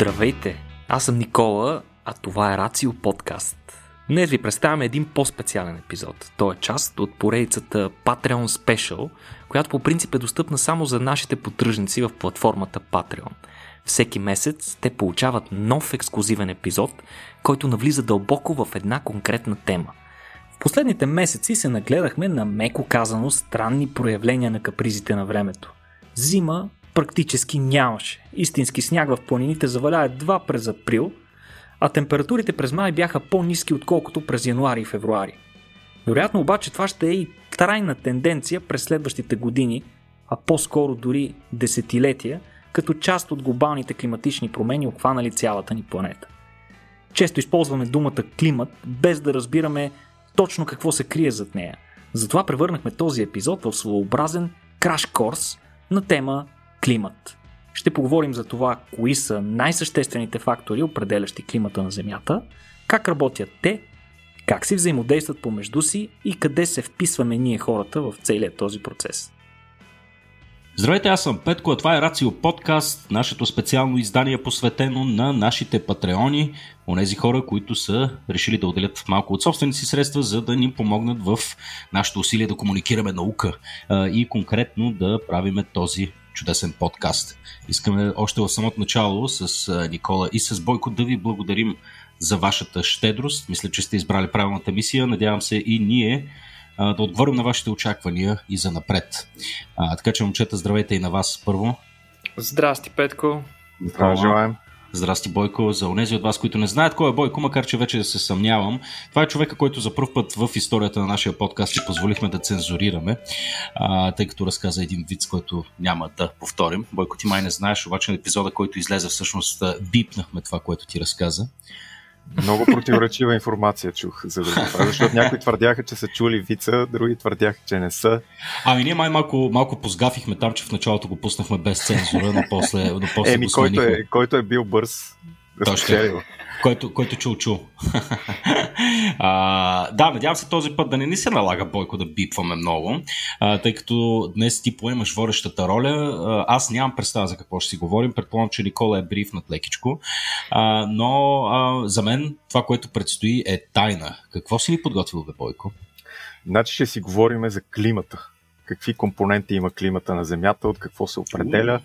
Здравейте! Аз съм Никола, а това е Рацио подкаст. Днес ви представяме един по-специален епизод. Той е част от поредицата Patreon Special, която по принцип е достъпна само за нашите поддръжници в платформата Patreon. Всеки месец те получават нов ексклюзивен епизод, който навлиза дълбоко в една конкретна тема. В последните месеци се нагледахме на меко казано странни проявления на капризите на времето. Зима практически нямаше. Истински сняг в планините заваля едва през април, а температурите през май бяха по-низки отколкото през януари и февруари. Вероятно обаче това ще е и трайна тенденция през следващите години, а по-скоро дори десетилетия, като част от глобалните климатични промени обхванали цялата ни планета. Често използваме думата климат, без да разбираме точно какво се крие зад нея. Затова превърнахме този епизод в своеобразен краш корс на тема климат. Ще поговорим за това, кои са най-съществените фактори, определящи климата на Земята, как работят те, как си взаимодействат помежду си и къде се вписваме ние хората в целият този процес. Здравейте, аз съм Петко, а това е Рацио Подкаст, нашето специално издание посветено на нашите патреони, онези хора, които са решили да отделят малко от собствените си средства, за да ни помогнат в нашето усилие да комуникираме наука и конкретно да правиме този чудесен подкаст. Искаме още в самото начало с Никола и с Бойко да ви благодарим за вашата щедрост. Мисля, че сте избрали правилната мисия. Надявам се и ние да отговорим на вашите очаквания и за напред. А, така че, момчета, здравейте и на вас първо. Здрасти, Петко. Здраво желаем. Здрасти, Бойко. За онези от вас, които не знаят кой е Бойко, макар че вече се съмнявам, това е човека, който за първ път в историята на нашия подкаст си позволихме да цензурираме, а, тъй като разказа един вид, който няма да повторим. Бойко, ти май не знаеш, обаче на епизода, който излезе, всъщност бипнахме това, което ти разказа. Много противоречива информация чух за да това, защото някои твърдяха, че са чули вица, други твърдяха, че не са. Ами ние май малко, малко позгафихме там, че в началото го пуснахме без цензура, но после, но после Еми, го който е, който е бил бърз, да Точно. Който, който чул чул. а, да, надявам се този път да не ни се налага Бойко да бипваме много, а, тъй като днес ти поемаш водещата роля. А, аз нямам представа за какво ще си говорим. Предполагам, че Никола е бриф над лекичко. А, но а, за мен това, което предстои е тайна. Какво си ни подготвил, бе, Бойко? Значи ще си говорим за климата. Какви компоненти има климата на Земята, от какво се определя.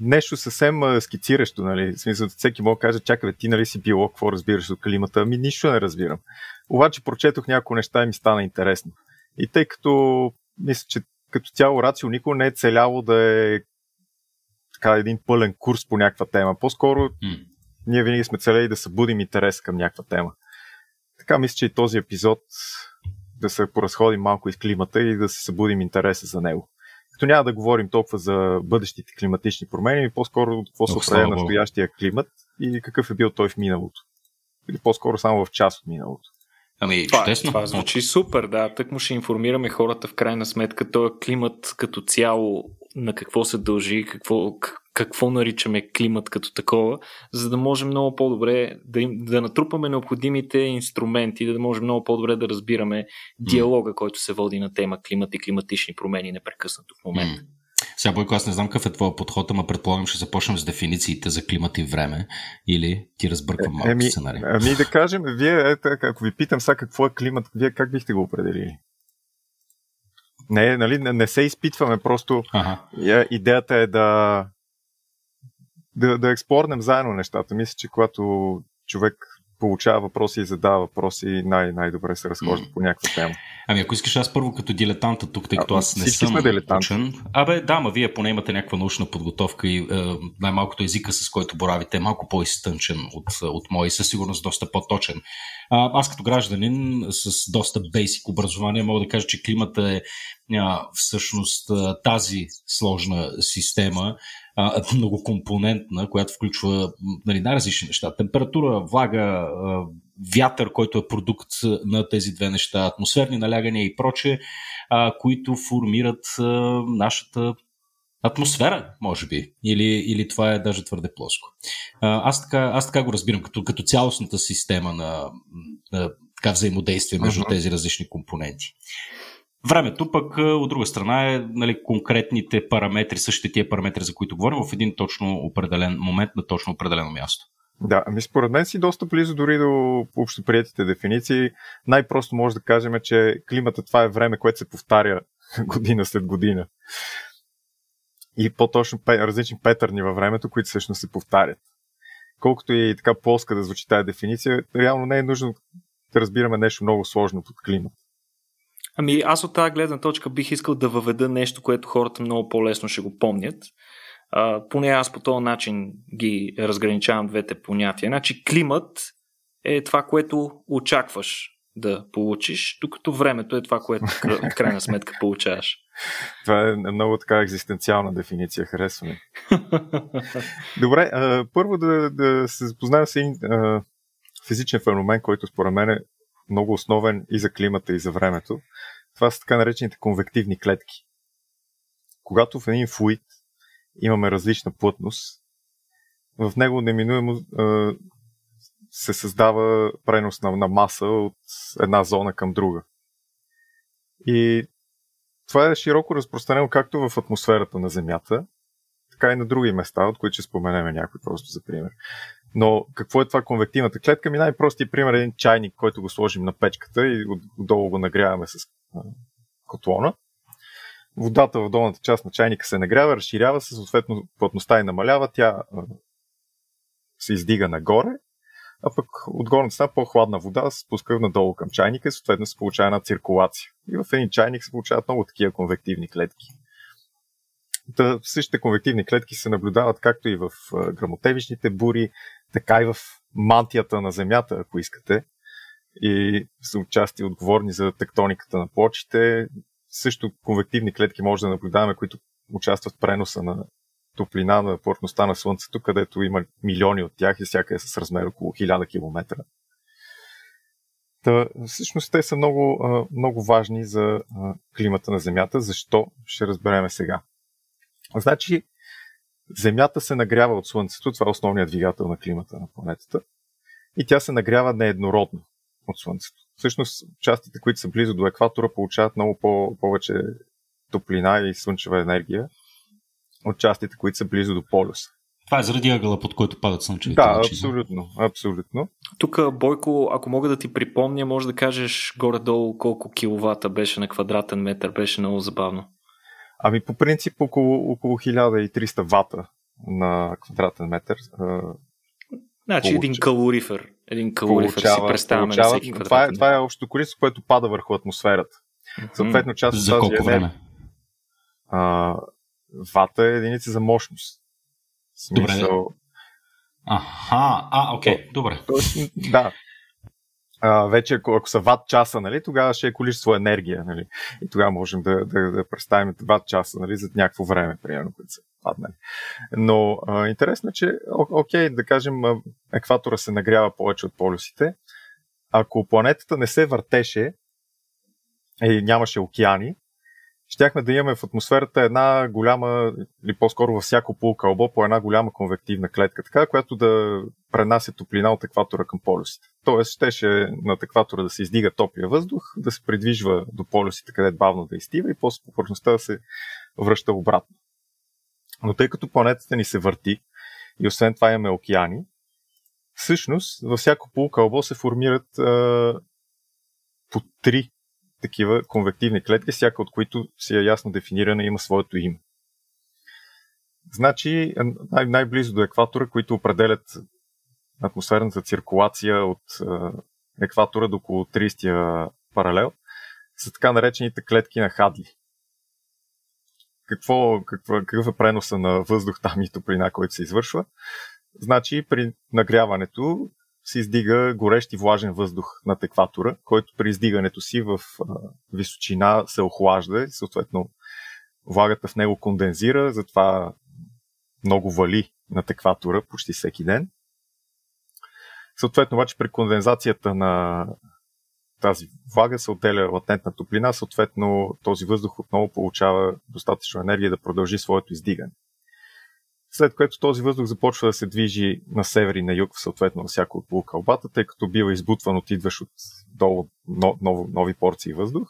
Нещо съвсем а, скициращо, нали? В смисъл, всеки мога да каже, чакай, ти нали си биолог, какво разбираш от климата? Ами нищо не разбирам. Обаче прочетох няколко неща и ми стана интересно. И тъй като мисля, че като цяло Рацио никога не е целяло да е така един пълен курс по някаква тема. По-скоро Mm. ние винаги сме целели да събудим интерес към някаква тема. Така мисля, че и този епизод да се поразходим малко из климата и да се събудим интереса за него. Като няма да говорим толкова за бъдещите климатични промени, и по-скоро какво се определя настоящия климат и какъв е бил той в миналото. Или по-скоро само в част от миналото. Ами, Това, чудесно. това звучи супер, да. Тък му ще информираме хората в крайна сметка този климат като цяло на какво се дължи, какво, какво наричаме климат като такова, за да можем много по-добре да, им, да натрупаме необходимите инструменти, да можем много по-добре да разбираме диалога, който се води на тема климат и климатични промени непрекъснато в момента. Сега, Бойко, аз не знам какъв е твой подход, ама предполагам, ще започнем с дефинициите за климат и време. Или ти разбърквам малко Еми, сценарий. ами да кажем, вие, ето, ако ви питам сега какво е климат, вие как бихте го определили? Не, нали, не, не се изпитваме, просто Ага. Идеята е да, да, да експлорнем заедно нещата. Мисля, че когато човек получава въпроси и задава въпроси, най- най-добре се разхожда М. по някаква тема. Ами ако искаш аз първо като дилетанта тук, тъй като аз не съм учен. Абе, да, ма вие поне имате някаква научна подготовка и е, най-малкото езика, с който боравите, е малко по-изтънчен от, от мой и със сигурност доста по-точен. А, аз като гражданин с доста бейсик образование мога да кажа, че климата е а, всъщност а, тази сложна система, а, многокомпонентна, която включва нали, най-различни неща. Температура, влага, вятър, който е продукт на тези две неща, атмосферни налягания и проче, а, които формират а, нашата атмосфера, може би. Или, или това е даже твърде плоско. А, аз, така, аз така го разбирам, като, като цялостната система на, на така взаимодействие между Мгм. тези различни компоненти. Времето пък от друга страна е нали, конкретните параметри, същите тия параметри, за които говорим, в един точно определен момент на точно определено място. Да, ами според мен си доста близо дори до общоприятите дефиниции. Най-просто може да кажем, че климата това е време, което се повтаря година след година. И по-точно различни петърни във времето, които всъщност се повтарят. Колкото и така плоска да звучи тази дефиниция, реално не е нужно да разбираме нещо много сложно под климат. Ами аз от тази гледна точка бих искал да въведа нещо, което хората много по-лесно ще го помнят. А, поне аз по този начин ги разграничавам двете понятия. Значи климат е това, което очакваш да получиш, докато времето е това, което в крайна сметка получаваш. Това е много така екзистенциална дефиниция, харесваме. Добре, а, първо да, да се запознаем с един а, физичен феномен, който според мен е много основен и за климата, и за времето. Това са така наречените конвективни клетки. Когато в един флуид имаме различна плътност, в него неминуемо се създава пренос на, на маса от една зона към друга. И това е широко разпространено както в атмосферата на Земята, така и на други места, от които ще споменем някой просто за пример. Но какво е това конвективната клетка? Ми най-простият пример е един чайник, който го сложим на печката и отдолу го нагряваме с котлона. Водата в долната част на чайника се нагрява, разширява се, съответно плътността и намалява, тя се издига нагоре, а пък от горната страна по-хладна вода се спуска надолу към чайника и съответно се получава една циркулация. И в един чайник се получават много такива конвективни клетки. Та, същите конвективни клетки се наблюдават както и в грамотевичните бури, така и в мантията на Земята, ако искате. И са участи отговорни за тектониката на плочите. Също конвективни клетки може да наблюдаваме, които участват в преноса на топлина на повърхността на Слънцето, където има милиони от тях и всяка е с размер около 1000 км. Та, всъщност те са много, много важни за климата на Земята. Защо? Ще разбереме сега. Значи, Земята се нагрява от Слънцето, това е основният двигател на климата на планетата, и тя се нагрява нееднородно от Слънцето. Всъщност, частите, които са близо до екватора, получават много по- повече топлина и слънчева енергия от частите, които са близо до полюса. Това е заради ъгъла, под който падат слънчевите Да, лъчи, абсолютно, абсолютно. Тук, Бойко, ако мога да ти припомня, може да кажеш горе-долу колко киловата беше на квадратен метър, беше много забавно. Ами по принцип около, около 1300 вата на квадратен метър. Значи един калорифер. Един калорифер получава, си представяме получава, на всеки квадратен това е, това е общото количество, което пада върху атмосферата. Съответно, част от За тази колко време? А, вата е единица за мощност. Смисъл... Добре. Аха, а, окей, okay, добре. Да, а, вече ако, ако са ват часа, нали, тогава ще е количество енергия. Нали, и тогава можем да, да, да представим ват часа нали, за някакво време, примерно, които са паднали. Но а, интересно е, че, окей, да кажем, екватора се нагрява повече от полюсите. Ако планетата не се въртеше и нямаше океани, щяхме да имаме в атмосферата една голяма, или по-скоро във всяко полукълбо, по една голяма конвективна клетка, така, която да пренася топлина от екватора към полюсите. Тоест, щеше на екватора да се издига топлия въздух, да се придвижва до полюсите, къде бавно да изтива и после по повърхността да се връща обратно. Но тъй като планетата ни се върти и освен това имаме океани, всъщност във всяко полукълбо се формират а, по три такива конвективни клетки, всяка от които си е ясно дефинирана и има своето име. Значи най- най-близо до екватора, които определят атмосферната циркулация от екватора до около 30-я паралел, са така наречените клетки на Хадли. Какво, какво, какъв е преноса на въздух там и топлина, който се извършва? Значи при нагряването се издига горещ и влажен въздух над екватора, който при издигането си в височина се охлажда и съответно влагата в него кондензира, затова много вали над екватора почти всеки ден. Съответно, обаче при кондензацията на тази влага се отделя латентна топлина, съответно този въздух отново получава достатъчно енергия да продължи своето издигане след което този въздух започва да се движи на север и на юг, съответно на всяко от полукълбата, тъй като бива избутван от идваш от долу нови порции въздух.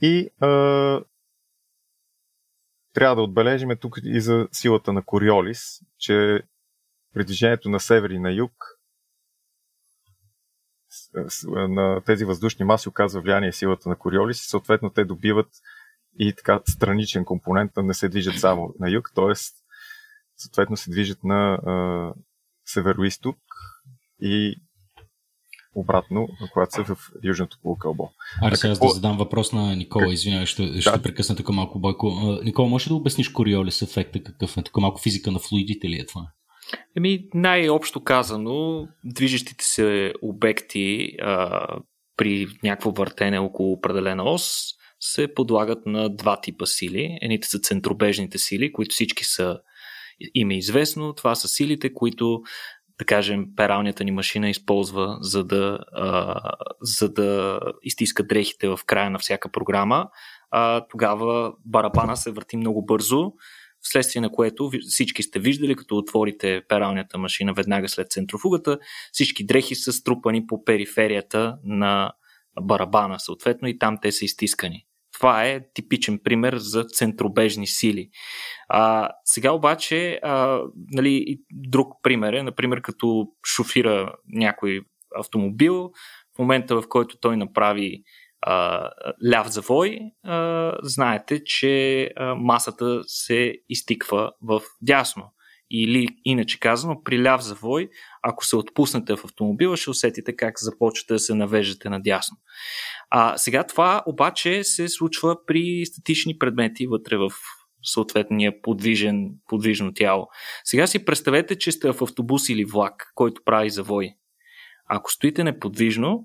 И а, трябва да отбележим тук и за силата на Кориолис, че при движението на север и на юг на тези въздушни маси оказва влияние силата на Кориолис и съответно те добиват и така страничен компонент, не се движат само на юг, т.е. съответно се движат на а, северо-исток и обратно, когато са в южното полукълбо. Аре, сега какво... да задам въпрос на Никола, извинявай, ще, ще да. прекъсна тук малко Бойко. Никола, може да обясниш Кориолис ефекта какъв е? Тук малко физика на флуидите ли е това? Еми, най-общо казано, движещите се обекти а, при някакво въртене около определена ос се подлагат на два типа сили. Едните са центробежните сили, които всички са им е известно. Това са силите, които да кажем, пералнята ни машина използва, за да, а, за да изтиска дрехите в края на всяка програма. А, тогава барабана се върти много бързо, вследствие на което всички сте виждали, като отворите пералнята машина веднага след центрофугата, всички дрехи са струпани по периферията на барабана, съответно, и там те са изтискани. Това е типичен пример за центробежни сили. А, сега обаче, а, нали, друг пример е, например, като шофира някой автомобил, в момента в който той направи ляв завой, знаете, че масата се изтиква в дясно. Или, иначе казано, при ляв завой, ако се отпуснете в автомобила, ще усетите как започвате да се навеждате надясно. А сега това обаче се случва при статични предмети вътре в съответния подвижен, подвижно тяло. Сега си представете, че сте в автобус или влак, който прави завой. Ако стоите неподвижно,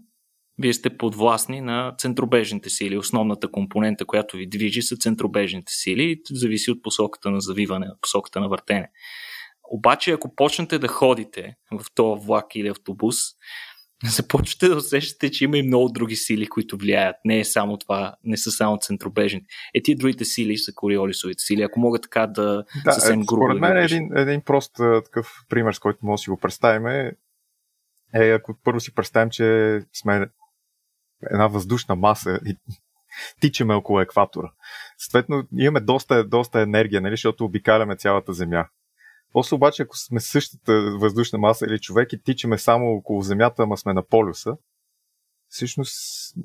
вие сте подвластни на центробежните сили. Основната компонента, която ви движи, са центробежните сили и зависи от посоката на завиване, посоката на въртене. Обаче, ако почнете да ходите в този влак или автобус, започвате да усещате, че има и много други сили, които влияят. Не е само това, не са само центробежните. Е, тия другите сили са кориолисовите сили. Ако мога така да, да съвсем е, грубо. Според мен е един, един прост такъв пример, с който може да си го представим е, е, ако първо си представим, че сме една въздушна маса и тичаме около екватора. Съответно, имаме доста, доста енергия, нали, защото обикаляме цялата Земя. После обаче, ако сме същата въздушна маса или човек и тичаме само около Земята, ама сме на полюса, всъщност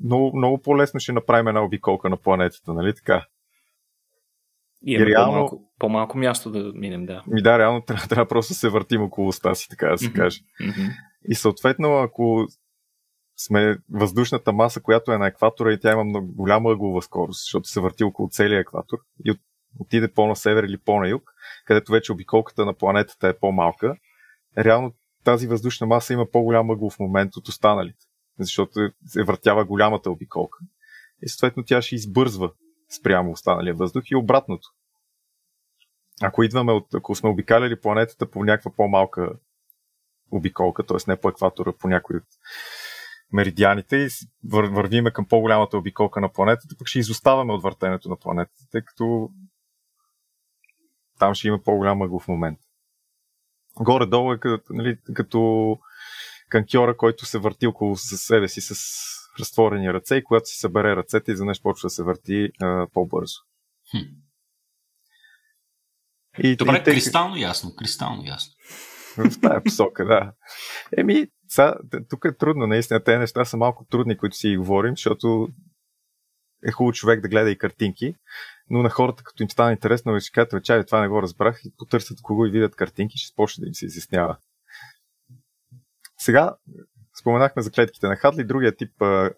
много, много по-лесно ще направим една обиколка на планетата, нали така? И, и реално... по-малко, по-малко място да минем, да. Ми да, реално трябва, трябва просто да се въртим около оста си, така да се каже. Mm-hmm. И съответно, ако сме въздушната маса, която е на екватора и тя има много голяма ъглова скорост, защото се върти около целия екватор и от, отиде по-на север или по-на юг, където вече обиколката на планетата е по-малка, реално тази въздушна маса има по-голям ъглов момент от останалите, защото се въртява голямата обиколка. И съответно тя ще избързва спрямо останалия въздух и обратното. Ако идваме от, ако сме обикаляли планетата по някаква по-малка обиколка, т.е. не по екватора, по някой от меридианите и вървиме към по-голямата обиколка на планетата, пък ще изоставаме от въртенето на планетата, тъй като там ще има по-голям ъглов момент. Горе-долу е като, нали, като канкьора, който се върти около себе си с разтворени ръце и когато си събере ръцете, изведнъж почва да се върти а, по-бързо. Хм. И, Добре, и, кристално ясно, кристално ясно. В тази посока, да. Еми, са, тук е трудно, наистина. Те неща са малко трудни, които си говорим, защото е хубаво човек да гледа и картинки, но на хората, като им стане интересно, ще кажат, чай, това не го разбрах и потърсят кого и видят картинки, ще почне да им се изяснява. Сега споменахме за клетките на Хадли, другия тип а,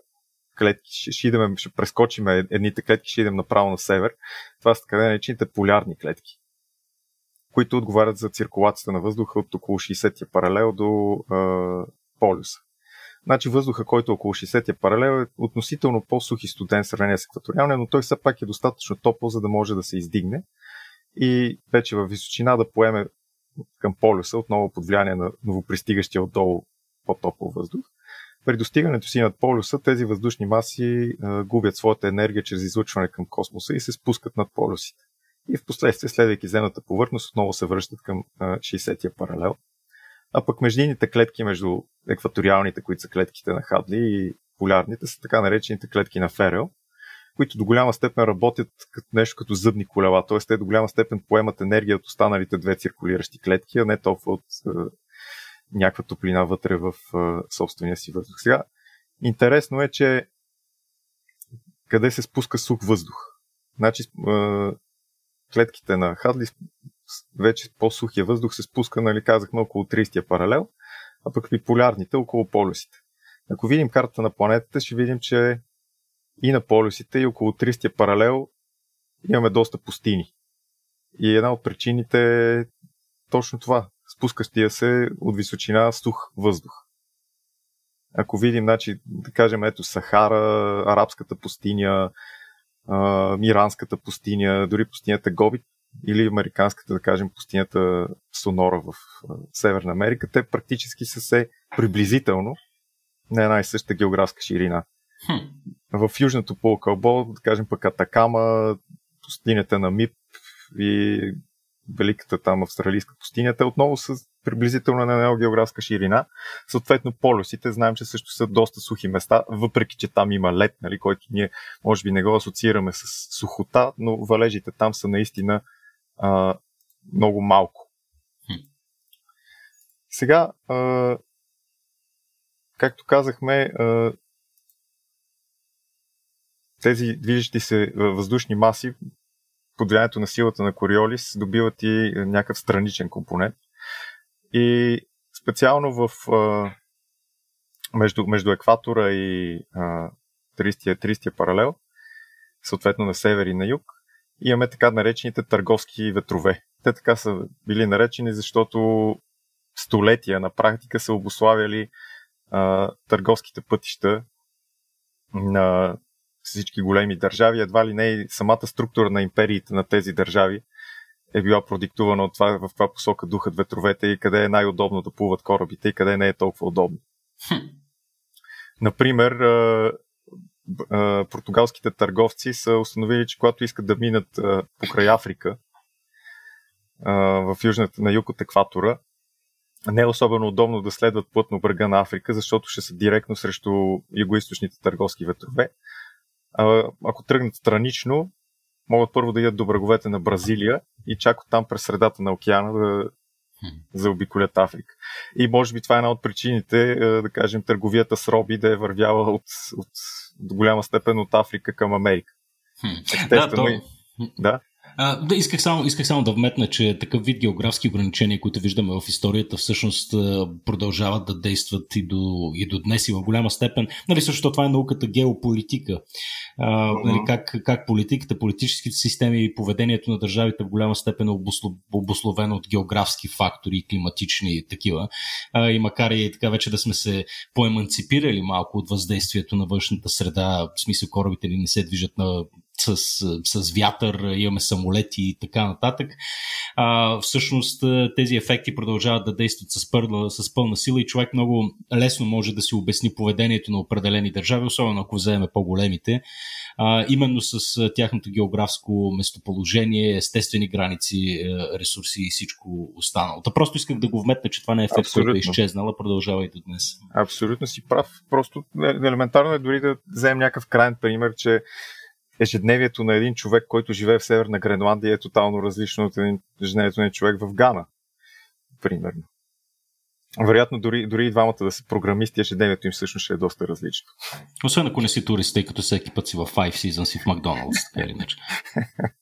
клетки, ще, ще, идем, ще прескочим едните клетки, ще идем направо на север. Това са така наречените полярни клетки, които отговарят за циркулацията на въздуха от около 60-я паралел до полюса. Значи въздуха, който е около 60-я паралел е относително по-сух и студен в сравнение с екваториалния, но той все пак е достатъчно топъл, за да може да се издигне и вече във височина да поеме към полюса, отново под влияние на новопристигащия отдолу по-топъл въздух. При достигането си над полюса тези въздушни маси а, губят своята енергия чрез излъчване към космоса и се спускат над полюсите. И в последствие, следвайки земната повърхност, отново се връщат към а, 60-я паралел. А пък междинните клетки между екваториалните, които са клетките на Хадли и полярните, са така наречените клетки на Ферел, които до голяма степен работят като нещо като зъбни колела. Т.е. те до голяма степен поемат енергия от останалите две циркулиращи клетки, а не толкова от е, някаква топлина вътре в е, собствения си въздух. Сега, интересно е, че къде се спуска сух въздух. Значи, е, клетките на Хадли вече по-сухия въздух се спуска, нали, казахме, около 30-я паралел, а пък при полярните около полюсите. Ако видим картата на планетата, ще видим, че и на полюсите, и около 30-я паралел имаме доста пустини. И една от причините е точно това. Спускащия се от височина сух въздух. Ако видим, значи, да кажем, ето Сахара, Арабската пустиня, Иранската пустиня, дори пустинята Гоби, или американската, да кажем, пустинята Сонора в Северна Америка, те практически са се приблизително на една и съща географска ширина. Хм. В южното полукълбо, да кажем пък Атакама, пустинята на Мип и великата там австралийска пустиня, те отново са приблизително на една географска ширина. Съответно, полюсите знаем, че също са доста сухи места, въпреки че там има лед, нали, който ние може би не го асоциираме с сухота, но валежите там са наистина а, много малко. Сега, а, както казахме, а, тези движещи се въздушни маси под влиянието на силата на Кориолис добиват и някакъв страничен компонент. И специално в а, между, между екватора и а, 30-я, 30 паралел, съответно на север и на юг, имаме така наречените търговски ветрове. Те така са били наречени, защото столетия на практика са обославяли а, търговските пътища на всички големи държави. Едва ли не и самата структура на империите на тези държави е била продиктувана от това в каква посока духат ветровете и къде е най-удобно да плуват корабите и къде не е толкова удобно. Хм. Португалските търговци са установили, че когато искат да минат покрай Африка, в южната, на юг от екватора, не е особено удобно да следват плътно бърга на Африка, защото ще са директно срещу югоисточните търговски ветрове. ако тръгнат странично, могат първо да идат до бреговете на Бразилия и чак оттам през средата на океана да заобиколят Африка. И може би това е една от причините, да кажем, търговията с роби да е вървяла от, от до голяма степен от Африка към Америка. Естествено. Да, то... да. А, да, исках само, исках само да вметна, че такъв вид географски ограничения, които виждаме в историята, всъщност продължават да действат и до, и до днес и в голяма степен. Нали, също това е науката геополитика. А, uh-huh. нали, как, как политиката, политическите системи и поведението на държавите в голяма степен е обословено от географски фактори, климатични и такива. А, и макар и така вече да сме се поеманципирали малко от въздействието на външната среда, в смисъл корабите ни не се движат на с, с вятър, имаме самолети и така нататък. А, всъщност тези ефекти продължават да действат с пълна, с пълна сила и човек много лесно може да си обясни поведението на определени държави, особено ако вземе по-големите, а, именно с тяхното географско местоположение, естествени граници, е, ресурси и всичко останало. Та просто исках да го вметна, че това не е ефект, който е изчезнал, продължава и до днес. Абсолютно си прав. Просто елементарно е дори да вземем някакъв крайен пример, че ежедневието на един човек, който живее в Северна Гренландия е тотално различно от ежедневието на един човек в Гана, примерно. Вероятно, дори, дори и двамата да са програмисти, ежедневието им всъщност ще е доста различно. Освен ако не си турист, тъй като всеки път си в Five Seasons и в Макдоналдс, така или иначе.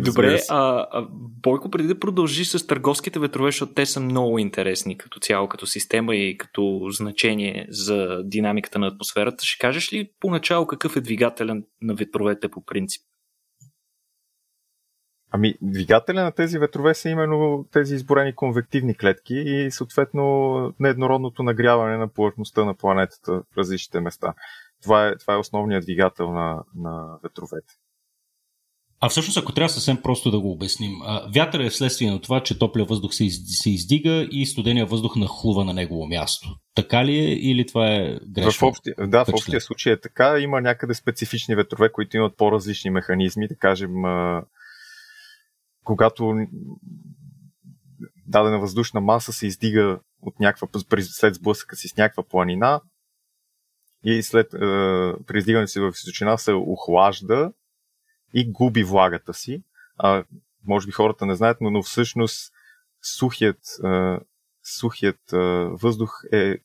Добре, а, а, Бойко, преди да продължи с търговските ветрове, защото те са много интересни като цяло, като система и като значение за динамиката на атмосферата, ще кажеш ли поначало какъв е двигателен на ветровете по принцип? Ами, двигателя на тези ветрове са именно тези изборени конвективни клетки и съответно нееднородното нагряване на повърхността на планетата в различните места. Това е, това е основният двигател на, на ветровете. А всъщност, ако трябва съвсем просто да го обясним, вятър е вследствие на това, че топлия въздух се, из, се издига и студения въздух нахлува на негово място. Така ли е или това е грешно? В общия, да, в общия случай е така. Има някъде специфични ветрове, които имат по-различни механизми. Да кажем, когато дадена въздушна маса се издига от някаква, след сблъсъка си с някаква планина, и след е, при издигането си в височина се охлажда и губи влагата си. А, може би хората не знаят, но, но всъщност сухият, е, сухият е, въздух е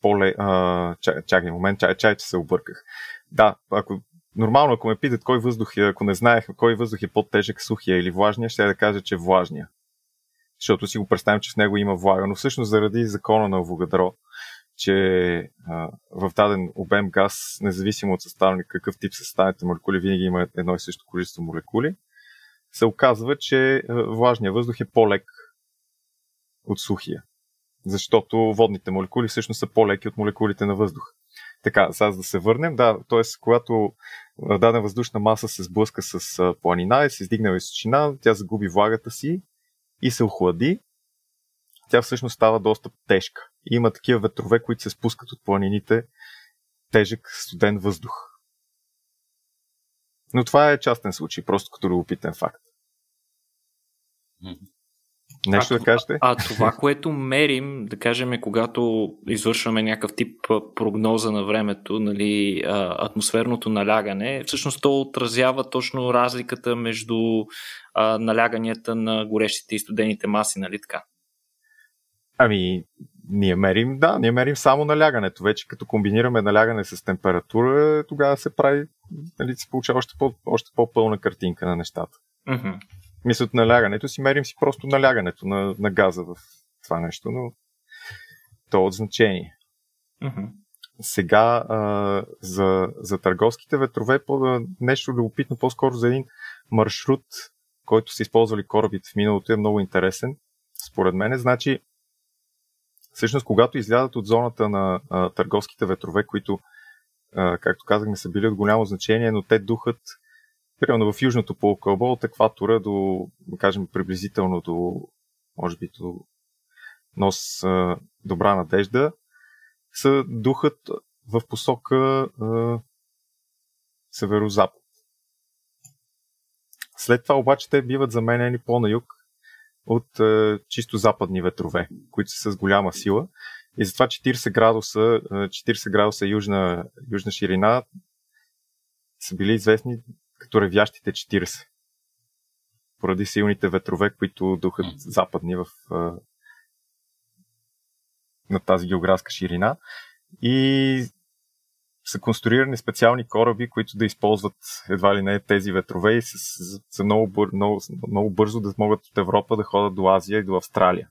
по-ле... А, чакай, чакай момент, чай, чай, че се обърках. Да, ако Нормално, ако ме питат кой въздух е, ако не знаех кой въздух е по-тежък, сухия или влажния, ще да кажа, че влажния. Защото си го представям, че в него има влага. Но всъщност заради закона на Вогадро, че а, в даден обем газ, независимо от съставни, какъв тип съставните молекули, винаги има едно и също количество молекули, се оказва, че влажният въздух е по-лек от сухия. Защото водните молекули всъщност са по-леки от молекулите на въздуха. Така, сега да се върнем. Да, т.е. когато дадена въздушна маса се сблъска с планина и се издигне височина, тя загуби влагата си и се охлади, тя всъщност става доста тежка. Има такива ветрове, които се спускат от планините тежък студен въздух. Но това е частен случай, просто като любопитен факт. Нещо а, да кажете? А това, което мерим, да кажем, е когато извършваме някакъв тип прогноза на времето, нали, атмосферното налягане, всъщност то отразява точно разликата между а, наляганията на горещите и студените маси, нали така? Ами, ние мерим, да, ние мерим само налягането. Вече като комбинираме налягане с температура, тогава се прави, нали, се получава още, по, още по-пълна картинка на нещата. Mm-hmm мисля от налягането си, мерим си просто налягането на, на газа в това нещо, но то е от значение. Mm-hmm. Сега а, за, за търговските ветрове по, нещо любопитно по-скоро за един маршрут, който са използвали корабите в миналото е много интересен. Според мен, значи всъщност когато излядат от зоната на а, търговските ветрове, които, а, както казахме, са били от голямо значение, но те духат примерно в южното полукълбо от екватора до, да кажем, приблизително до, може би, до нос добра надежда, са духът в посока а, северо-запад. След това обаче те биват заменени по-на юг от а, чисто западни ветрове, които са с голяма сила. И затова 40 градуса, 40 градуса южна, южна ширина са били известни като ревящите 40. Поради силните ветрове, които духат западни в, на тази географска ширина. И са конструирани специални кораби, които да използват едва ли не тези ветрове и са много, бър, много, много бързо да могат от Европа да ходят до Азия и до Австралия.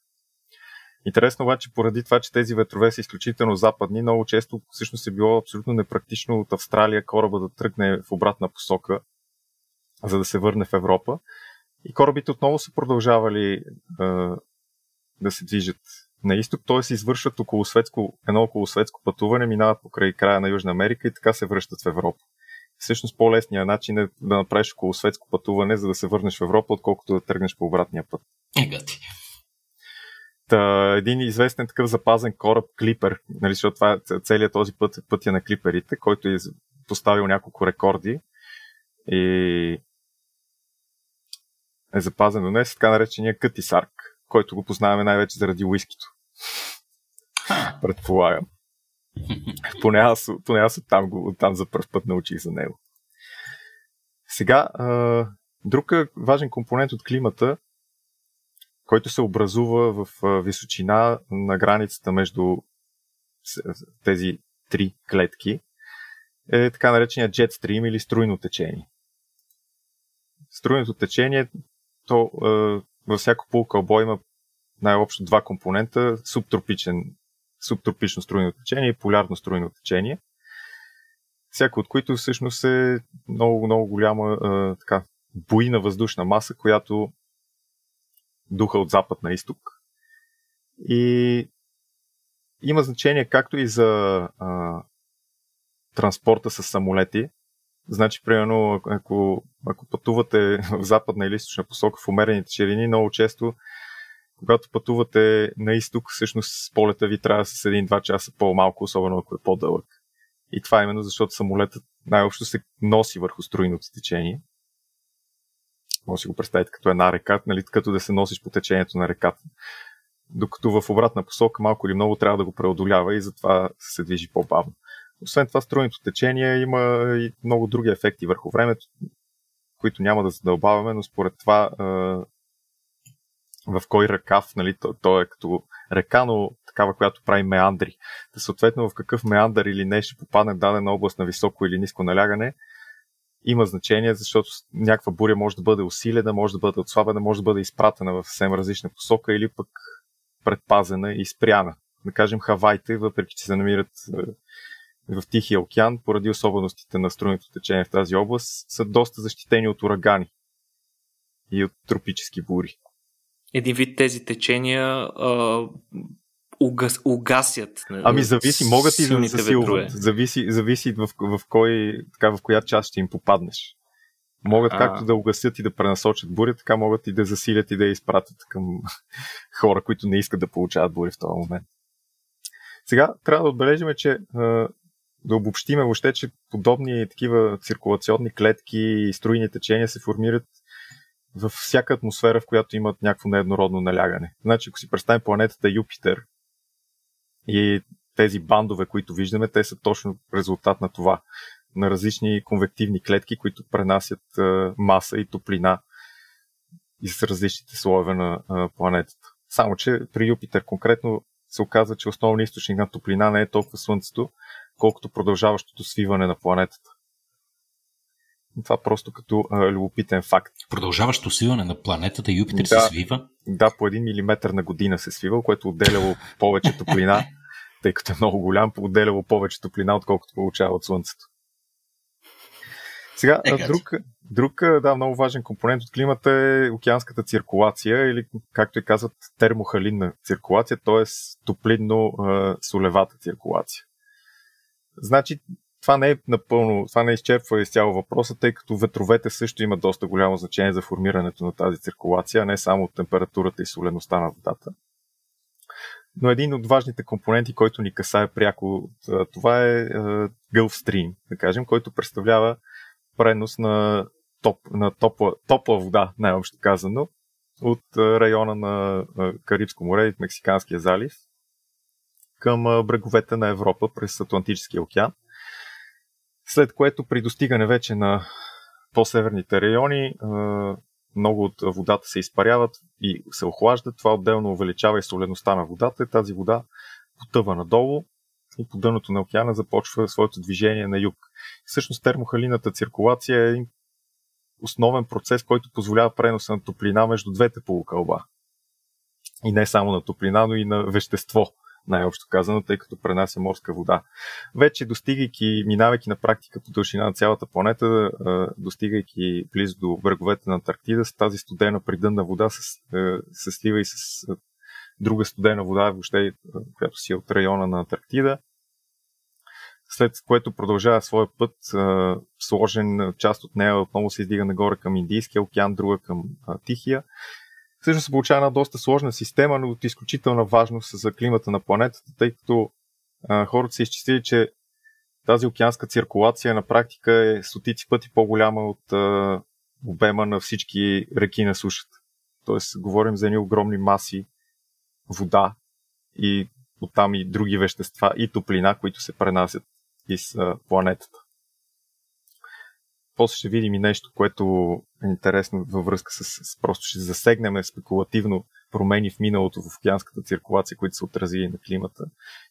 Интересно обаче, поради това, че тези ветрове са изключително западни, много често всъщност е било абсолютно непрактично от Австралия кораба да тръгне в обратна посока за да се върне в Европа. И корабите отново са продължавали а, да се движат на изток, т.е. извършват около светско, едно около светско пътуване, минават покрай края на Южна Америка и така се връщат в Европа. Всъщност по-лесният начин е да направиш около светско пътуване, за да се върнеш в Европа, отколкото да тръгнеш по обратния път. Егати. Та, един известен такъв запазен кораб, Клипер, нали, защото това е целият този път, пътя на клиперите, който е поставил няколко рекорди и е запазен до днес, така наречения Къти Сарк, който го познаваме най-вече заради уискито. Предполагам. Поне аз, поне аз оттам, го, оттам за първ път научих за него. Сега, друг важен компонент от климата, който се образува в височина на границата между тези три клетки, е така наречения jetstream или струйно течение. Струйното течение то е, във всяко полукълбо има най-общо два компонента субтропичен, субтропично струйно течение и полярно струйно течение. Всяко от които всъщност е много, много голяма е, така, буйна въздушна маса, която духа от запад на изток. И има значение както и за а, транспорта с самолети, Значи, примерно, ако, ако пътувате в западна или източна посока в умерените ширини, много често, когато пътувате на изток, всъщност полета ви трябва с 1-2 часа по-малко, особено ако е по-дълъг. И това е именно защото самолетът най-общо се носи върху струйното течение. Може си го представите като една река, нали, като да се носиш по течението на реката. докато в обратна посока малко или много трябва да го преодолява и затова се движи по-бавно. Освен това, струйното течение има и много други ефекти върху времето, които няма да задълбаваме, но според това в кой ръкав, нали, то, то е като река, но такава, която прави меандри. Съответно в какъв меандър или не ще попадне дадена област на високо или ниско налягане, има значение, защото някаква буря може да бъде усилена, може да бъде отслабена, може да бъде изпратена в съвсем различна посока или пък предпазена и спряна. Да кажем Хавайте, въпреки че се намират в Тихия океан, поради особеностите на струйното течение в тази област, са доста защитени от урагани и от тропически бури. Един вид тези течения а, угас, угасят. Ами зависи, могат и да засилват. Зависи, зависи в, в, кой, така, в коя част ще им попаднеш. Могат а... както да угасят и да пренасочат буря, така могат и да засилят и да я изпратят към хора, които не искат да получават бури в този момент. Сега трябва да отбележим, че да обобщиме въобще, че подобни такива циркулационни клетки и струйни течения се формират във всяка атмосфера, в която имат някакво нееднородно налягане. Значи, ако си представим планетата Юпитер и тези бандове, които виждаме, те са точно резултат на това. На различни конвективни клетки, които пренасят маса и топлина из различните слоеве на планетата. Само, че при Юпитер конкретно се оказва, че основният източник на топлина не е толкова Слънцето, колкото продължаващото свиване на планетата. Това просто като а, любопитен факт. Продължаващо свиване на планетата Юпитер да, се свива? Да, по един милиметър на година се свива, което отделяло повече топлина, тъй като е много голям, отделяло повече топлина, отколкото получава от Слънцето. Сега, е, друг, друг да, много важен компонент от климата е океанската циркулация или, както и казват, термохалинна циркулация, т.е. топлинно-солевата циркулация. Значи, това не е напълно, това не изчерпва изцяло въпроса, тъй като ветровете също имат доста голямо значение за формирането на тази циркулация, не само температурата и солеността на водата. Но един от важните компоненти, който ни касае пряко, това е Gulf да кажем, който представлява пренос на, топ, на топла, топла вода, най-общо казано, от района на Карибско море и Мексиканския залив към бреговете на Европа през Атлантическия океан. След което при достигане вече на по-северните райони много от водата се изпаряват и се охлаждат. Това отделно увеличава и солеността на водата тази вода потъва надолу и по дъното на океана започва своето движение на юг. Всъщност термохалината циркулация е основен процес, който позволява преноса на топлина между двете полукълба. И не само на топлина, но и на вещество най-общо казано, тъй като пренася морска вода. Вече достигайки, минавайки на практика по дължина на цялата планета, достигайки близо до бреговете на Антарктида, с тази студена придънна вода се, се слива и с друга студена вода, въобще, която си е от района на Антарктида. След което продължава своя път, сложен част от нея отново се издига нагоре към Индийския океан, друга към Тихия всъщност се получава една доста сложна система, но от изключителна важност за климата на планетата, тъй като а, хората са изчислили, че тази океанска циркулация на практика е стотици пъти по-голяма от а, обема на всички реки на сушата. Тоест, говорим за едни огромни маси вода и оттам и други вещества и топлина, които се пренасят из а, планетата. После ще видим и нещо, което е интересно във връзка с, с просто ще засегнем спекулативно промени в миналото в океанската циркулация, които са отразили на климата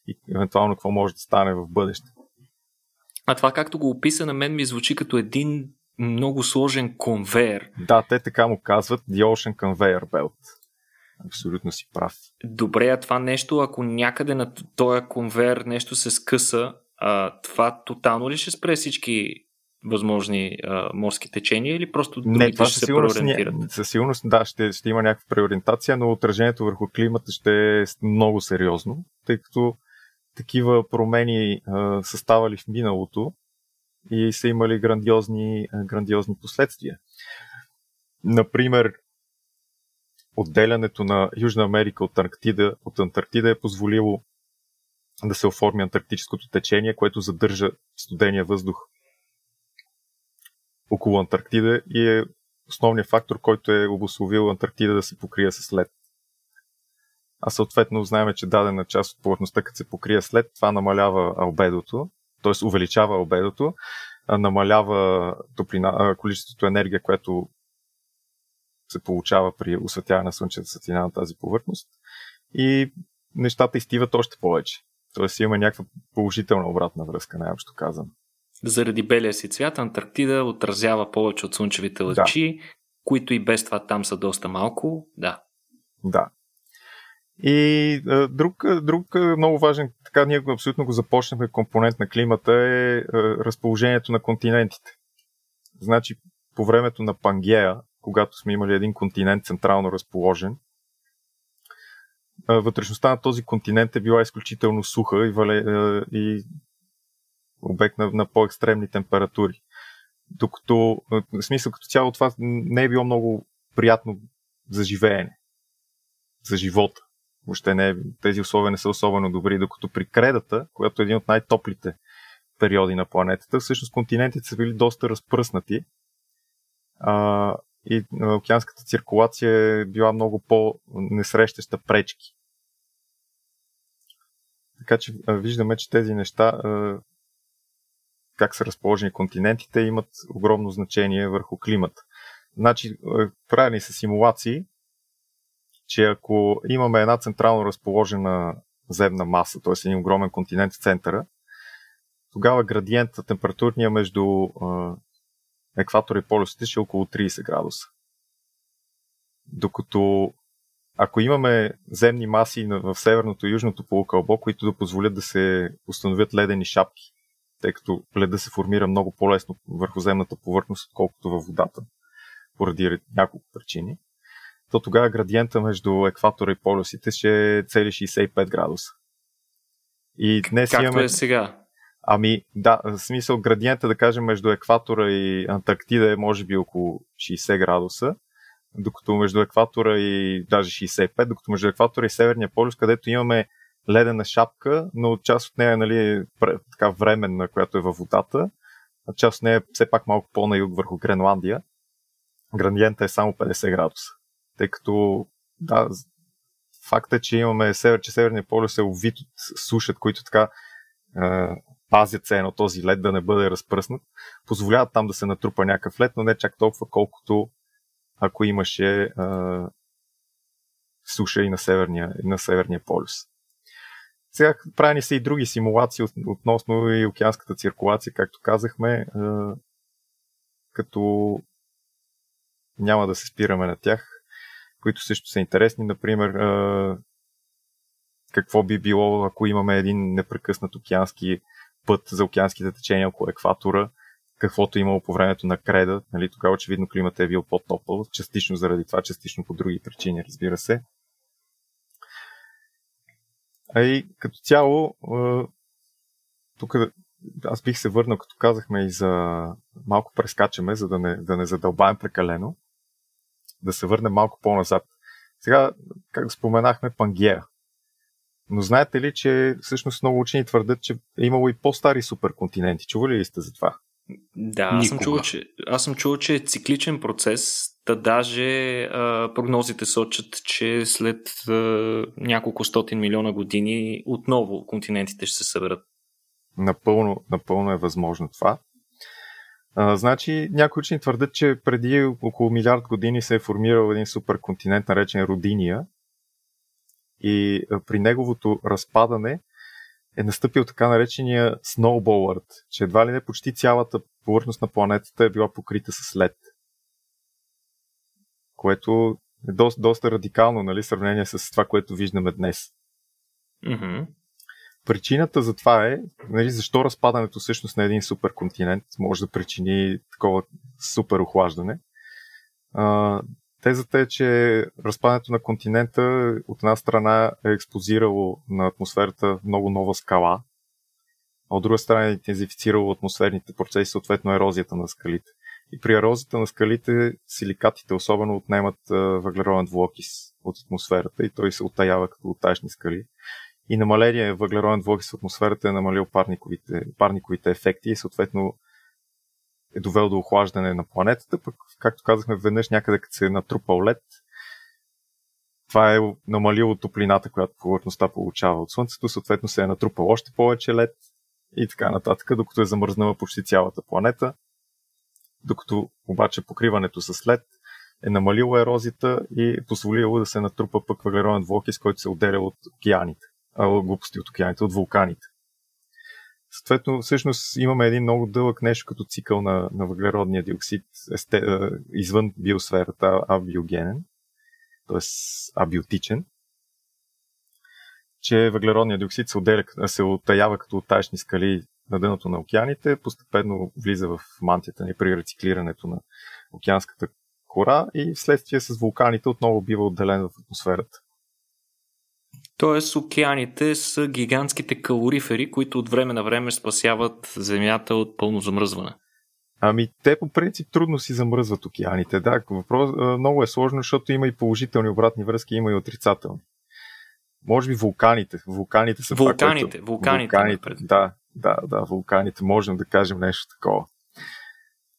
и евентуално какво може да стане в бъдеще. А това, както го описа, на мен ми звучи като един много сложен конвейер. Да, те така му казват The Ocean Conveyor Belt. Абсолютно си прав. Добре, а това нещо, ако някъде на този конвейер нещо се скъса, а, това тотално ли ще спре всички възможни а, морски течения или просто не, това ще се преориентират? Не, със сигурност да, ще, ще има някаква преориентация, но отражението върху климата ще е много сериозно, тъй като такива промени а, са ставали в миналото и са имали грандиозни, грандиозни последствия. Например, отделянето на Южна Америка от Антарктида, от Антарктида е позволило да се оформи антарктическото течение, което задържа студения въздух около Антарктида и е основният фактор, който е обословил Антарктида да се покрие с лед. а съответно знаем, че дадена част от повърхността, като се покрие след, това намалява албедото, т.е. увеличава албедото, намалява топлина, количеството енергия, което се получава при осветяване на слънчевата светлина на тази повърхност и нещата изтиват още повече. Тоест има някаква положителна обратна връзка, най-общо казано. Заради белия си цвят Антарктида отразява повече от слънчевите лъчи, да. които и без това там са доста малко. Да. Да. И а, друг, друг много важен, така ние абсолютно го започнахме, компонент на климата е а, разположението на континентите. Значи, по времето на Пангея, когато сме имали един континент централно разположен, вътрешността на този континент е била изключително суха и, вале, и обект на, на по-екстремни температури. Докато, в смисъл като цяло това не е било много приятно за живеене, за живота. Въобще не е, тези условия не са особено добри, докато при кредата, която е един от най-топлите периоди на планетата, всъщност континентите са били доста разпръснати а, и океанската циркулация е била много по-несрещаща пречки. Така че виждаме, че тези неща, как са разположени континентите, имат огромно значение върху климата. Значи, правени са симулации, че ако имаме една централно разположена земна маса, т.е. един огромен континент в центъра, тогава градиентът температурния между екватора и полюсите ще е около 30 градуса. Докато ако имаме земни маси в северното и южното полукълбо, които да позволят да се установят ледени шапки, тъй като леда се формира много по-лесно върху земната повърхност, отколкото във водата, поради няколко причини, то тогава градиента между екватора и полюсите ще е цели 65 градуса. И днес Както имаме... е сега. Ами, да, в смисъл градиента, да кажем, между екватора и Антарктида е може би около 60 градуса, докато между екватора и даже 65, докато между екватора и Северния полюс, където имаме ледена шапка, но част от нея е нали, така временна, която е във водата, а част от нея е все пак малко по-на юг върху Гренландия. Градиента е само 50 градуса. Тъй като, да, факт е, че имаме север, че Северния полюс е увит от сушат, които така е, пазят се едно този лед да не бъде разпръснат, позволяват там да се натрупа някакъв лед, но не чак толкова, колкото ако имаше е, суша и на Северния, и на Северния полюс. Сега правени са и други симулации относно и океанската циркулация, както казахме, е, като няма да се спираме на тях, които също са интересни. Например, е, какво би било, ако имаме един непрекъснат океански път за океанските течения около екватора, каквото е имало по времето на креда. Нали, тогава очевидно климата е бил по-топъл, частично заради това, частично по други причини, разбира се. А и като цяло, тук аз бих се върнал, като казахме и за малко прескачаме, за да не, да не задълбаем прекалено, да се върнем малко по-назад. Сега, как споменахме, Пангея. Но знаете ли, че всъщност много учени твърдят, че е имало и по-стари суперконтиненти? Чували ли сте за това? Да, аз съм, чувал, че, аз съм чувал, че е цикличен процес. Та даже а, прогнозите сочат, че след а, няколко стотин милиона години отново континентите ще се съберат. Напълно, напълно е възможно това. А, значи, някои учени твърдят, че преди около милиард години се е формирал един суперконтинент, наречен Родиния. И а, при неговото разпадане е настъпил така наречения Snowball че едва ли не почти цялата повърхност на планетата е била покрита с лед. Което е доста, доста радикално, нали, сравнение с това, което виждаме днес. Mm-hmm. Причината за това е, нали, защо разпадането всъщност на един суперконтинент може да причини такова супер охлаждане. А, Тезата е, че разпадането на континента от една страна е експозирало на атмосферата много нова скала, а от друга страна е интензифицирало атмосферните процеси, съответно ерозията на скалите. И при ерозията на скалите силикатите особено отнемат въглероден двуокис от атмосферата и той се отаява като отажни скали. И намаление въглероден двуокис в атмосферата е намалил парниковите, парниковите ефекти и съответно е довел до охлаждане на планетата, пък, както казахме, веднъж някъде като се е натрупал лед, това е намалило топлината, която повърхността получава от Слънцето, съответно се е натрупал още повече лед и така нататък, докато е замръзнала почти цялата планета. Докато обаче покриването с лед е намалило ерозията и е позволило да се натрупа пък въглероден двуокис, който се отделя от океаните, а, глупости от океаните, от вулканите. Съответно, всъщност имаме един много дълъг нещо като цикъл на, на въглеродния диоксид есте, извън биосферата, абиогенен, т.е. абиотичен, че въглеродният диоксид се, отделя, се оттаява като оттаечни скали на дъното на океаните, постепенно влиза в мантията ни при рециклирането на океанската кора и вследствие с вулканите отново бива отделен в атмосферата. Тоест океаните са гигантските калорифери, които от време на време спасяват Земята от пълно замръзване. Ами те по принцип трудно си замръзват океаните. Да, въпрос, много е сложно, защото има и положителни обратни връзки, има и отрицателни. Може би вулканите. Вулканите са вулканите, това, вулканите, вулканите да, да, да, вулканите. Можем да кажем нещо такова.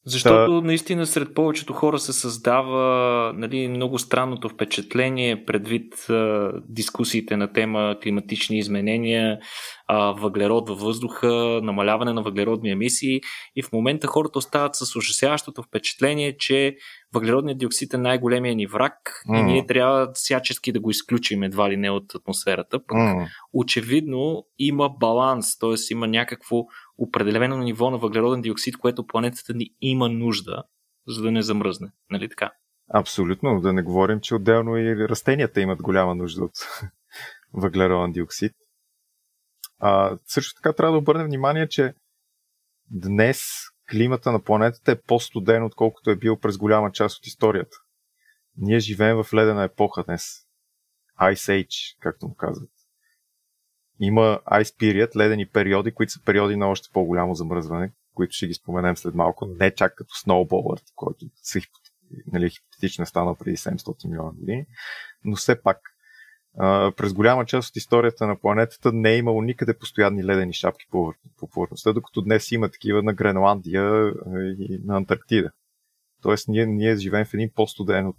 Защото Та... наистина сред повечето хора се създава нали, много странното впечатление предвид а, дискусиите на тема климатични изменения, а, въглерод във въздуха, намаляване на въглеродни емисии и в момента хората остават с ужасяващото впечатление, че въглеродният диоксид е най-големия ни враг mm. и ние трябва всячески да го изключим едва ли не от атмосферата. Пък mm. очевидно има баланс, т.е. има някакво определено ниво на въглероден диоксид, което планетата ни има нужда, за да не замръзне. Нали така? Абсолютно. Да не говорим, че отделно и растенията имат голяма нужда от въглероден диоксид. А, също така трябва да обърнем внимание, че днес климата на планетата е по-студен, отколкото е бил през голяма част от историята. Ние живеем в ледена епоха днес. Ice Age, както му казват. Има Ice Period, ледени периоди, които са периоди на още по-голямо замръзване, които ще ги споменем след малко. Не чак като Snowball, който са нали, хипотетично е станал преди 700 милиона години, но все пак през голяма част от историята на планетата не е имало никъде постоянни ледени шапки по повърхността, докато днес има такива на Гренландия и на Антарктида. Тоест ние, ние живеем в един по-студен от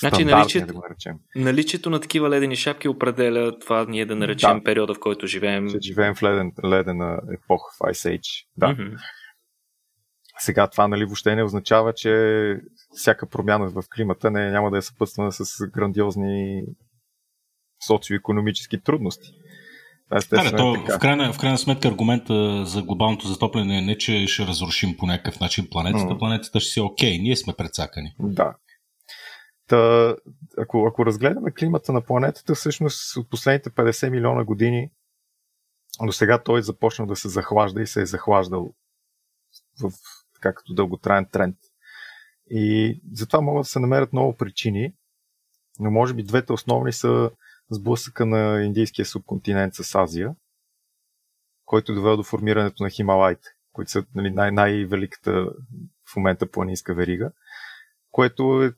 Значи наличието, да наличието на такива ледени шапки определя това ние да наречем да. периода, в който живеем. Че живеем в леден, ледена епоха, в Ice Age. Да. Mm-hmm. Сега това нали, въобще не означава, че всяка промяна в климата не, няма да е съпътствана с грандиозни социо-економически трудности. Да, да, то, е в, крайна, в крайна сметка аргумента за глобалното затопляне е не, че ще разрушим по някакъв начин планетата. Mm. Планетата ще си е окей, ние сме прецакани. Да. Та, ако, ако разгледаме климата на планетата, всъщност от последните 50 милиона години до сега той е започнал да се захлажда и се е захлаждал в така като дълготраен тренд. И затова могат да се намерят много причини, но може би двете основни са сблъсъка на индийския субконтинент с Азия, който довел до формирането на Хималайте, които са нали, най- най-великата в момента планинска верига, което е,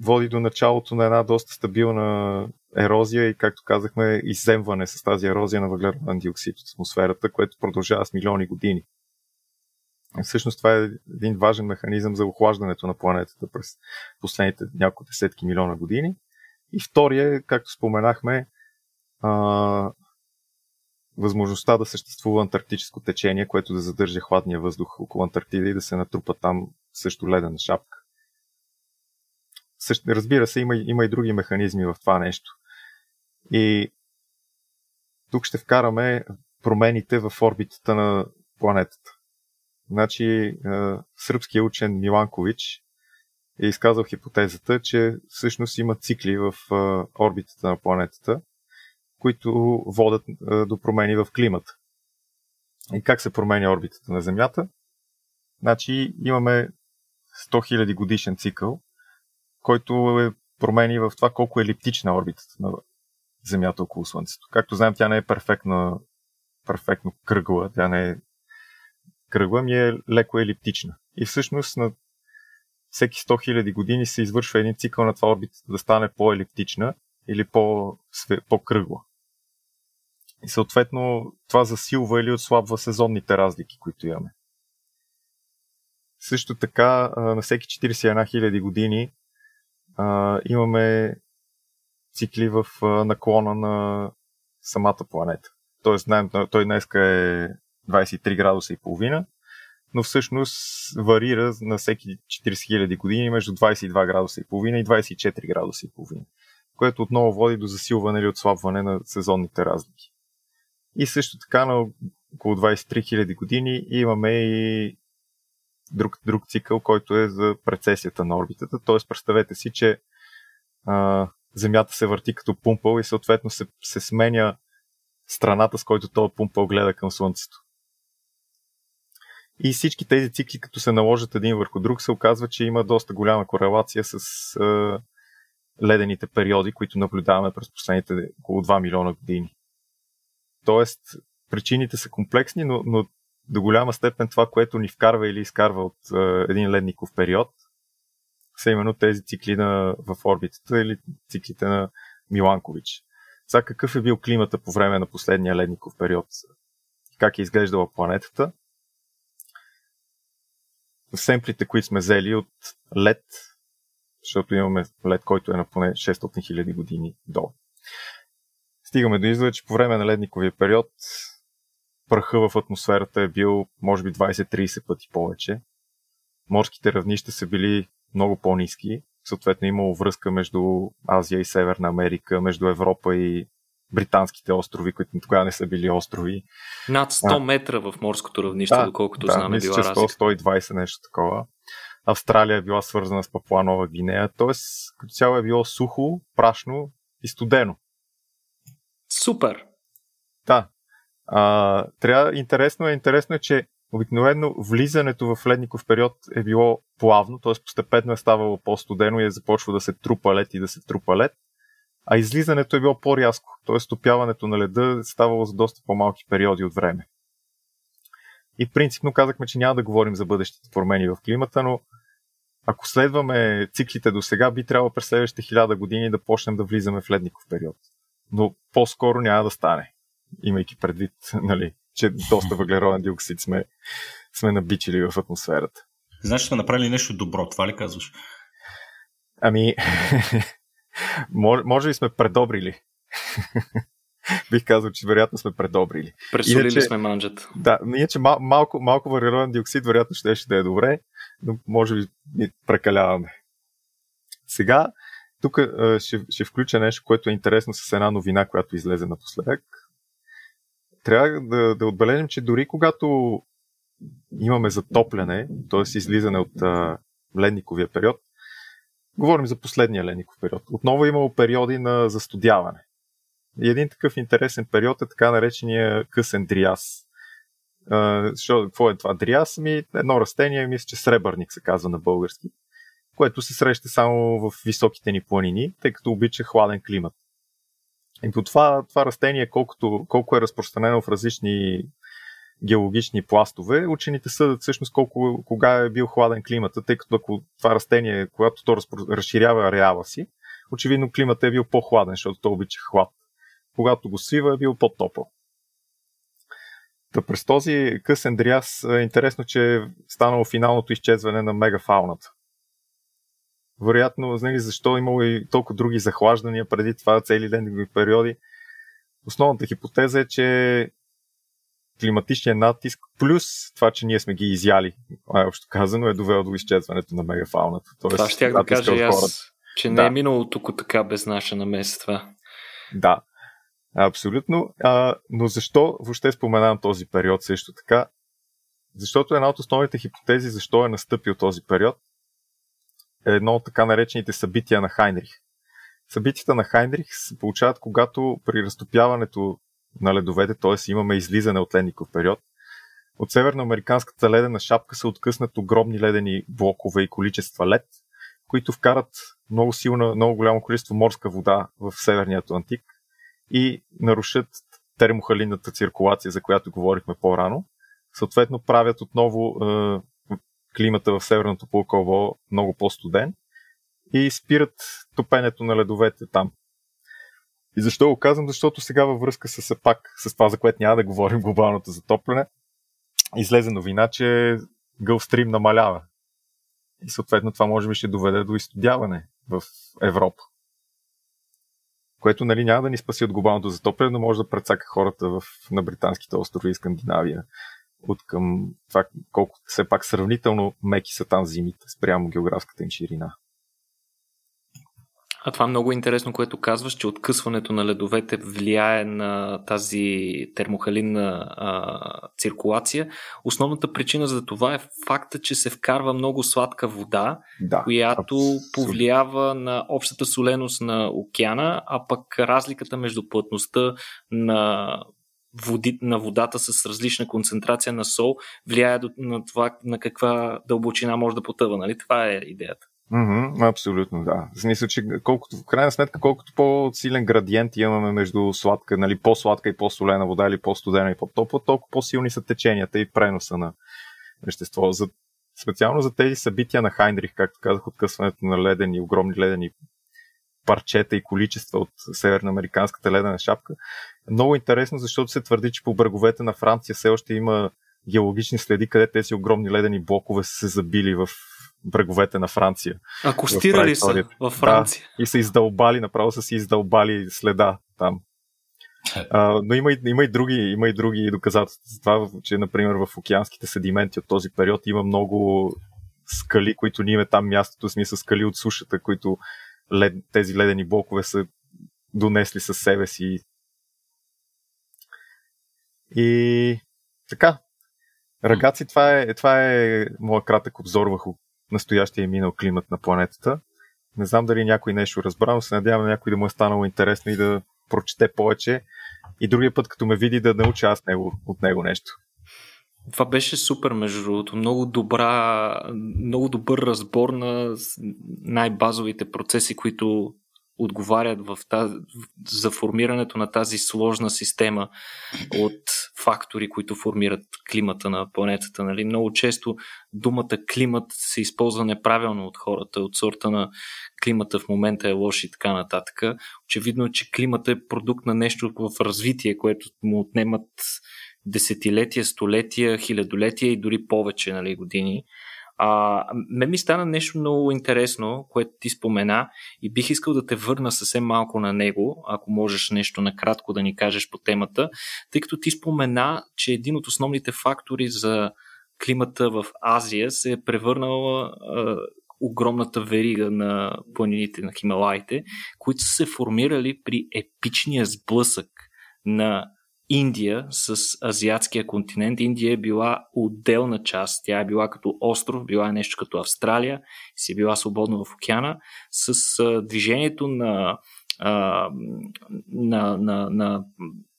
води до началото на една доста стабилна ерозия и, както казахме, изземване с тази ерозия на въглероден диоксид от атмосферата, което продължава с милиони години. Всъщност това е един важен механизъм за охлаждането на планетата през последните няколко десетки милиона години. И втория, както споменахме, а, възможността да съществува антарктическо течение, което да задържа хладния въздух около Антарктида и да се натрупа там също ледена шапка. Разбира се, има, има и други механизми в това нещо. И тук ще вкараме промените в орбитата на планетата. Значи, сръбският учен Миланкович е изказал хипотезата, че всъщност има цикли в орбитата на планетата, които водят до промени в климата. И как се променя орбитата на Земята? Значи имаме 100 000 годишен цикъл, който е промени в това колко е елиптична орбитата на Земята около Слънцето. Както знаем, тя не е перфектна, перфектно кръгла, тя не е кръгла, ми е леко елиптична. И всъщност на всеки 100 000 години се извършва един цикъл на това орбитата да стане по-елиптична или по- по-кръгла. И съответно това засилва или отслабва сезонните разлики, които имаме. Също така на всеки 41 000 години а, имаме цикли в наклона на самата планета. Тоест, знаем, той днеска е 23 градуса и половина, но всъщност варира на всеки 40 000 години между 22 градуса и половина и 24 градуса и половина, което отново води до засилване или отслабване на сезонните разлики. И също така на около 23 000 години имаме и друг, друг цикъл, който е за прецесията на орбитата. Тоест, представете си, че а, Земята се върти като пумпал и съответно се, се сменя страната, с който този пумпал гледа към Слънцето. И всички тези цикли, като се наложат един върху друг, се оказва, че има доста голяма корелация с а, ледените периоди, които наблюдаваме през последните около 2 милиона години. Тоест, причините са комплексни, но, но до голяма степен това, което ни вкарва или изкарва от един ледников период, са именно тези цикли на, в орбитата или циклите на Миланкович. Сега какъв е бил климата по време на последния ледников период? Как е изглеждала планетата? Семплите, които сме взели от лед, защото имаме лед, който е на поне 600 000 години долу. Стигаме до извода, че по време на ледниковия период пръха в атмосферата е бил може би 20-30 пъти повече. Морските равнища са били много по-низки. Съответно имало връзка между Азия и Северна Америка, между Европа и британските острови, които тогава не са били острови. Над 100 метра в морското равнище, да, доколкото да, знаме, мисля, била 100, 120 нещо такова. Австралия е била свързана с Папуа Нова Гвинея, т.е. като цяло е било сухо, прашно и студено. Супер! Да. А, трябва, интересно е, интересно е, че Обикновено влизането в ледников период е било плавно, т.е. постепенно е ставало по-студено и е започва да се трупа лед и да се трупа лед, а излизането е било по-рязко, т.е. стопяването на леда е ставало за доста по-малки периоди от време. И принципно казахме, че няма да говорим за бъдещите промени в климата, но ако следваме циклите до сега, би трябвало през следващите хиляда години да почнем да влизаме в ледников период. Но по-скоро няма да стане, имайки предвид нали, че доста въглероден диоксид сме, сме набичили в атмосферата. Значи сме направили нещо добро, това ли казваш? Ами, може, може би сме предобрили. Бих казал, че вероятно сме предобрили. Пресолили иначе, сме манджата. Да, иначе мал, малко, малко въглероден диоксид вероятно ще, ще да е добре, но може би прекаляваме. Сега, тук ще, ще включа нещо, което е интересно с една новина, която излезе напоследък трябва да, да отбележим, че дори когато имаме затопляне, т.е. излизане от а, ледниковия период, говорим за последния ледников период. Отново е имало периоди на застудяване. И един такъв интересен период е така наречения късен дриас. защо, какво е това дриас? Ми, едно растение, мисля, че сребърник се казва на български, което се среща само в високите ни планини, тъй като обича хладен климат. И по това, това растение, колкото, колко е разпространено в различни геологични пластове, учените съдят всъщност колко, кога е бил хладен климата, тъй като ако това растение, когато то разширява ареала си, очевидно климата е бил по-хладен, защото то обича хлад. Когато го свива е бил по-топъл. Та през този късен дряс е интересно, че е станало финалното изчезване на мегафауната вероятно, знали защо имало и толкова други захлаждания преди това цели ден периоди. Основната хипотеза е, че климатичният натиск плюс това, че ние сме ги изяли, общо казано, е довело до изчезването на мегафауната. Тоест, това ще да кажа аз, че не е да. е минало тук така без наша намеса това. Да, абсолютно. А, но защо въобще споменавам този период също така? Защото една от основните хипотези защо е настъпил този период едно от така наречените събития на Хайнрих. Събитията на Хайнрих се получават, когато при разтопяването на ледовете, т.е. имаме излизане от ледников период, от северноамериканската ледена шапка се откъснат огромни ледени блокове и количества лед, които вкарат много силна, много голямо количество морска вода в Северния Атлантик и нарушат термохалинната циркулация, за която говорихме по-рано. Съответно правят отново е, климата в северното полукълбо много по-студен и спират топенето на ледовете там. И защо го казвам? Защото сега във връзка с пак, с това, за което няма да говорим, глобалното затопляне, излезе новина, че Гълстрим намалява. И съответно това може би ще доведе до изстудяване в Европа. което нали, няма да ни спаси от глобалното затопляне, но може да прецака хората в, на британските острови и Скандинавия от към това колко все пак сравнително меки са там зимите спрямо географската им ширина. А това е много интересно, което казваш, че откъсването на ледовете влияе на тази термохалинна а, циркулация. Основната причина за това е факта, че се вкарва много сладка вода, да, която абсолютно. повлиява на общата соленост на океана, а пък разликата между плътността на води, на водата с различна концентрация на сол влияе на това на каква дълбочина може да потъва. Нали? Това е идеята. Mm-hmm, абсолютно, да. Смисъл, че колкото, в крайна сметка, колкото по-силен градиент имаме между сладка, нали, по-сладка и по-солена вода или по-студена и по-топла, толкова по-силни са теченията и преноса на вещество. За, специално за тези събития на Хайнрих, както казах, откъсването на ледени, огромни ледени парчета и количества от северноамериканската ледена шапка. Много интересно, защото се твърди, че по бреговете на Франция все още има геологични следи, къде тези огромни ледени блокове са се забили в бреговете на Франция. Акостирали са във Франция. Да, и са издълбали, направо са си издълбали следа там. А, но има и, има, и други, има и други доказателства за това, че, например, в океанските седименти от този период има много скали, които ние там мястото, смисъл скали от сушата, които лед, тези ледени блокове са донесли със себе си. И така. Рагаци, това е, това е моят кратък обзор върху настоящия и минал климат на планетата. Не знам дали някой нещо разбра, но се надявам някой да му е станало интересно и да прочете повече. И другия път, като ме види, да науча аз него, от него нещо. Това беше супер, между другото. Много, добра, много добър разбор на най-базовите процеси, които отговарят в тази, за формирането на тази сложна система от фактори, които формират климата на планетата. Нали? Много често думата климат се използва неправилно от хората, от сорта на климата в момента е лош и така нататък. Очевидно е, че климата е продукт на нещо в развитие, което му отнемат десетилетия, столетия, хилядолетия и дори повече нали, години. А, ме ми стана нещо много интересно, което ти спомена и бих искал да те върна съвсем малко на него, ако можеш нещо накратко да ни кажеш по темата, тъй като ти спомена, че един от основните фактори за климата в Азия се е превърнала а, огромната верига на планините на Хималаите, които са се формирали при епичния сблъсък на Индия с азиатския континент. Индия е била отделна част. Тя е била като остров, била е нещо като Австралия, си е била свободна в океана. С а, движението на, а, на, на, на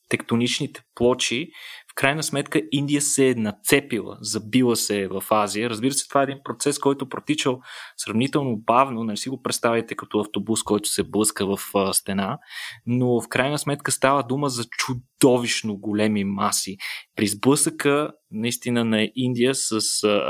тектоничните плочи в крайна сметка Индия се е нацепила, забила се е в Азия. Разбира се, това е един процес, който протичал сравнително бавно, не нали си го представяйте като автобус, който се блъска в стена, но в крайна сметка става дума за чудовищно големи маси. При сблъсъка наистина на Индия с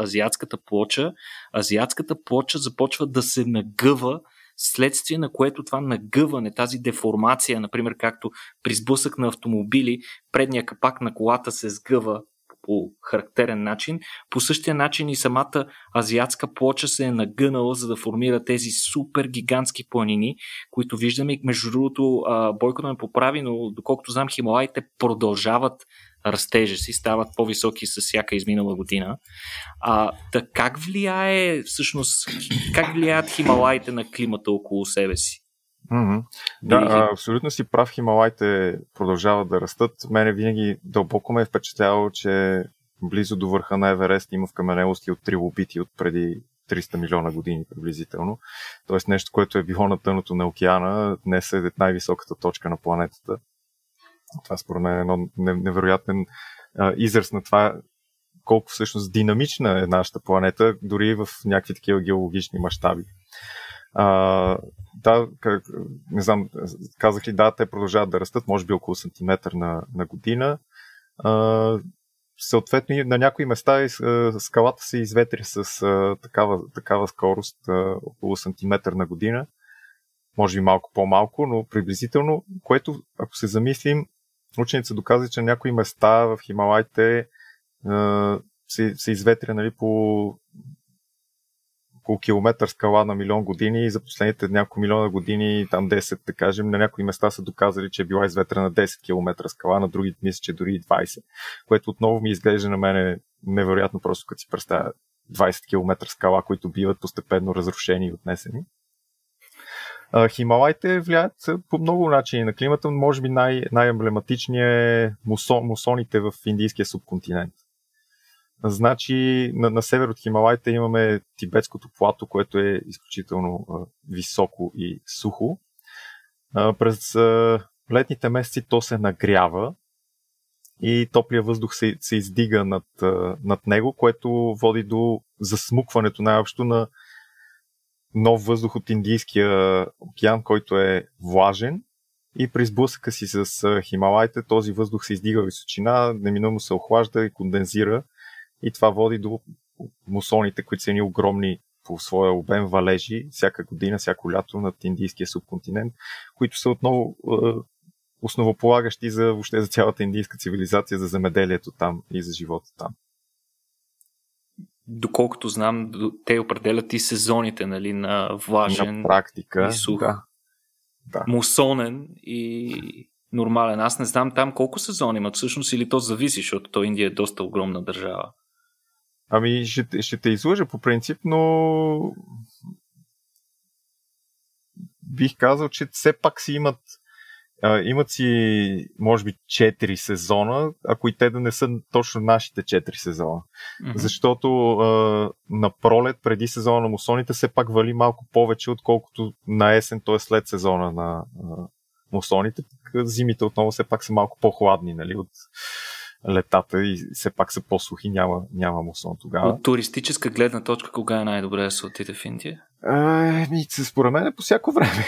азиатската плоча, азиатската плоча започва да се нагъва следствие на което това нагъване, тази деформация, например, както при сблъсък на автомобили, предния капак на колата се сгъва по характерен начин. По същия начин и самата азиатска плоча се е нагънала, за да формира тези супер гигантски планини, които виждаме. Между другото, Бойко да ме поправи, но доколкото знам, Хималаите продължават растежа си, стават по-високи с всяка изминала година. А, да как влияе всъщност, как влияят Хималаите на климата около себе си? Mm-hmm. Да, а, абсолютно си прав. Хималайте продължават да растат. Мене винаги дълбоко ме е впечатляло, че близо до върха на Еверест има вкаменелости от трилобити от преди 300 милиона години приблизително. Тоест нещо, което е било на тъното на океана, днес е най-високата точка на планетата. Това според мен е едно невероятен а, израз на това колко всъщност динамична е нашата планета, дори в някакви такива геологични мащаби. А, да, как, не знам, казах ли, да, те продължават да растат, може би около сантиметър на, на година. А, съответно, на някои места скалата се изветри с а, такава, такава скорост, а, около сантиметър на година. Може би малко по-малко, но приблизително, което, ако се замислим, учените са доказали, че някои места в Хималайте се, се изветря нали, по около километър скала на милион години и за последните няколко милиона години, там 10, да кажем, на някои места са доказали, че е била изветрена 10 км скала, на други мисля, че дори 20, което отново ми изглежда на мене невероятно просто като си представя 20 км скала, които биват постепенно разрушени и отнесени. Хималайте влияят по много начини на климата, може би най- най-емблематичният е мусон, мусоните в Индийския субконтинент. Значи на, на север от Хималайте имаме тибетското плато, което е изключително а, високо и сухо. А, през а, летните месеци то се нагрява и топлия въздух се, се издига над, а, над него, което води до засмукването най-общо на нов въздух от Индийския океан, който е влажен и при сблъсъка си с Хималайте този въздух се издига височина, неминуемо се охлажда и кондензира и това води до мусоните, които са ни огромни по своя обем валежи всяка година, всяко лято над Индийския субконтинент, които са отново е, основополагащи за въобще за цялата индийска цивилизация, за земеделието там и за живота там. Доколкото знам, те определят и сезоните нали, на влажен на практика, и сух. Да. Да. Мусонен и нормален. Аз не знам там колко сезони имат всъщност или то зависи, защото то Индия е доста огромна държава. Ами, ще, ще те излъжа по принцип, но бих казал, че все пак си имат а, имат си, може би, 4 сезона, ако и те да не са точно нашите 4 сезона. Mm-hmm. Защото а, на пролет, преди сезона на мусоните, все пак вали малко повече, отколкото на есен, т.е. след сезона на а, мусоните. Зимите отново все пак са малко по-хладни, нали, от летата и все пак са по-сухи, няма, няма мусон тогава. От туристическа гледна точка, кога е най-добре да се отиде в Индия? Ами, според мен е по всяко време.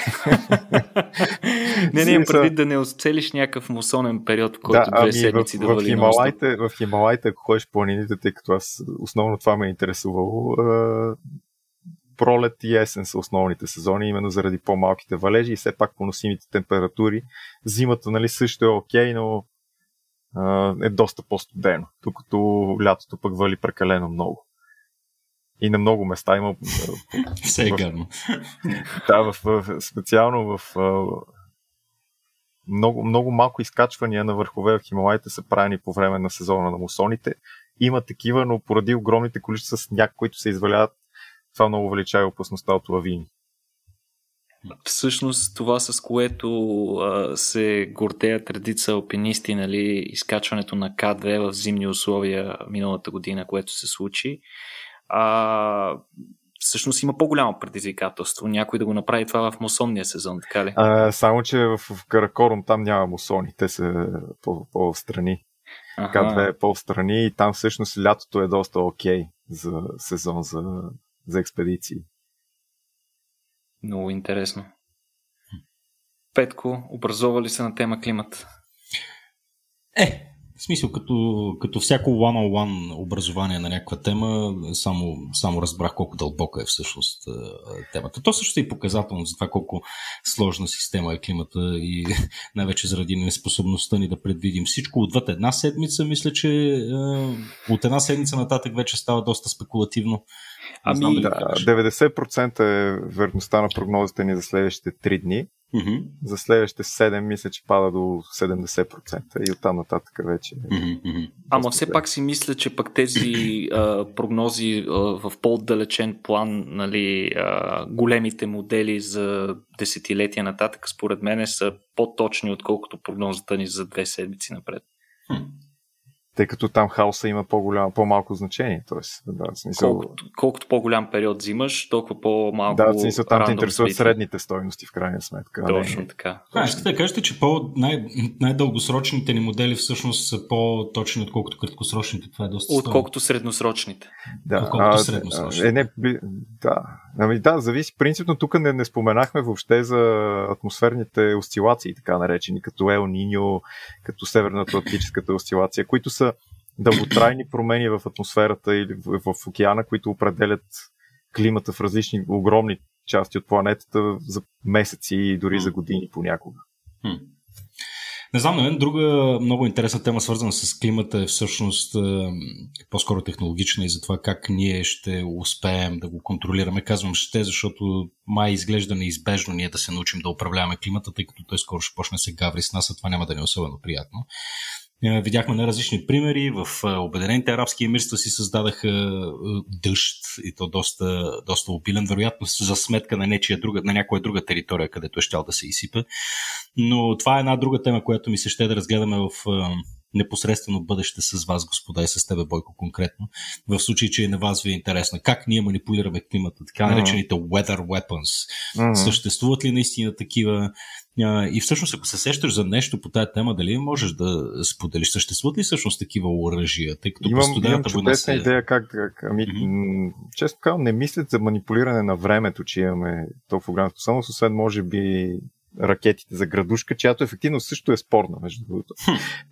не, не имам предвид да не оцелиш някакъв мусонен период, в който да, две ами седмици в, да в, Хималайте, в Хималайте, ако ходиш планините, тъй като аз основно това ме е интересувало, пролет и есен са основните сезони, именно заради по-малките валежи и все пак поносимите температури. Зимата нали, също е окей, но е доста по-студено, докато лятото пък вали прекалено много. И на много места има. Все е гадно. Да, в, в, специално в много, много малко изкачвания на върхове в Хималайте са правени по време на сезона на мусоните. Има такива, но поради огромните количества сняг, които се изваляват, това много увеличава опасността от лавини. Всъщност това, с което а, се гордеят редица алпинисти, нали, изкачването на К2 в зимни условия миналата година, което се случи, а, всъщност има по-голямо предизвикателство. Някой да го направи това в мусонния сезон, така ли? А, само, че в, в Каракорум там няма мусони, те са по- по-страни. Ага. К2 е по-страни и там всъщност лятото е доста окей okay за сезон за, за експедиции. Много интересно. Петко, образова ли се на тема климат? Е, в смисъл, като, като всяко one-on-one образование на някаква тема, само, само разбрах колко дълбока е всъщност темата. То също е и показателно за това колко сложна система е климата и най-вече заради неспособността ни да предвидим всичко. Отвъд една седмица, мисля, че от една седмица нататък вече става доста спекулативно. Ами, да, 90% е верността на прогнозите ни за следващите 3 дни. Mm-hmm. За следващите 7 мисля, че пада до 70% и оттам нататък вече. Mm-hmm. Ама все пак си мисля, че пък тези а, прогнози а, в по-далечен план, нали, а, големите модели за десетилетия нататък, според мен са по-точни, отколкото прогнозата ни за две седмици напред. Mm тъй като там хаоса има по-голямо, по-малко значение. Тоест, да, в смисъл... колкото, колкото по-голям период взимаш, толкова по-малко. Да, в смисъл там те интересуват средните стойности в крайна сметка. Точно не... така. А, искате да кажете, че по- най- най-дългосрочните ни модели всъщност са по-точни, отколкото краткосрочните. Това е доста Отколкото средносрочните. Да, отколкото средносрочните. Е, не, да. Ами да, зависи. Принципно тук не, не споменахме въобще за атмосферните осцилации, така наречени, като Ел Ниньо, като Северната-Атлантическата осцилация, които са дълготрайни промени в атмосферата или в, в океана, които определят климата в различни огромни части от планетата за месеци и дори за години понякога. Не знам, на мен друга много интересна тема, свързана с климата, е всъщност по-скоро технологична и за това как ние ще успеем да го контролираме. Казвам ще, защото май изглежда неизбежно ние да се научим да управляваме климата, тъй като той скоро ще почне се гаври с нас, а това няма да ни е особено приятно. Е, видяхме на различни примери. В е, Обединените арабски емирства си създадаха е, дъжд и то доста, доста обилен, вероятно за сметка на, нечия друга, на някоя друга територия, където е щял да се изсипе. Но това е една друга тема, която ми се ще да разгледаме в непосредствено бъдеще с вас, господа, и с тебе, Бойко, конкретно. В случай, че и на вас ви е интересно. Как ние манипулираме климата, така наречените weather weapons. Mm-hmm. Съществуват ли наистина такива? И всъщност, ако се сещаш за нещо по тази тема, дали можеш да споделиш? Съществуват ли всъщност такива оръжия? Тъй като имам, имам чудесна се... идея как, как ами, mm-hmm. често казвам, не мислят за манипулиране на времето, че имаме толкова способност, освен може би ракетите за градушка, чиято ефективност също е спорна, между другото.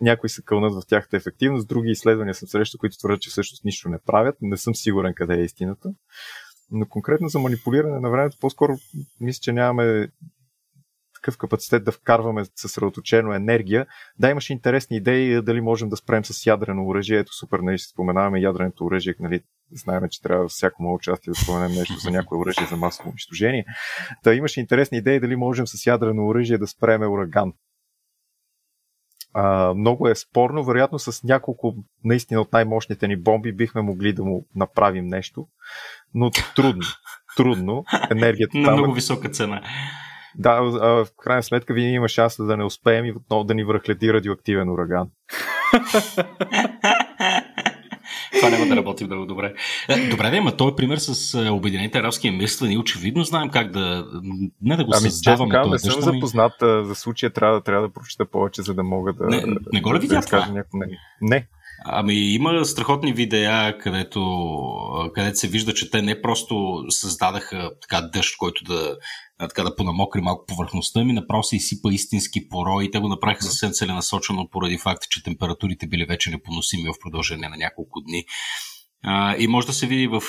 Някои се кълнат в тяхната ефективност, други изследвания съм срещал, които твърдят, че всъщност нищо не правят. Не съм сигурен къде е истината. Но конкретно за манипулиране на времето, по-скоро мисля, че нямаме такъв капацитет да вкарваме съсредоточено енергия. Да, имаше интересни идеи дали можем да спрем с ядрено оръжие. Ето супер, нали, споменаваме ядреното оръжие, нали, знаем, че трябва всяко мое участие да споменем нещо за някое оръжие за масово унищожение. Та имаше интересни идеи дали можем с ядрено оръжие да спреме ураган. А, много е спорно. Вероятно с няколко наистина от най-мощните ни бомби бихме могли да му направим нещо, но трудно. Трудно. Енергията На там много е... висока цена. Да, в крайна сметка винаги има шанс да не успеем и отново да ни връхлети радиоактивен ураган. Това няма да работи много добре. Е, добре, да, има този пример с е, Обединените арабски емирства. Ние очевидно знаем как да. Не да го ами, създаваме. Ами, не съм запознат за случая, трябва, трябва да прочета повече, за да мога да. Не, не го ли да това? Някакво... Не. Ами има страхотни видеа, където, където се вижда, че те не просто създадаха така дъжд, който да, така да понамокри малко повърхността ми, направо се изсипа истински порой и те го направиха съвсем целенасочено поради факта, че температурите били вече непоносими в продължение на няколко дни. А, и може да се види в,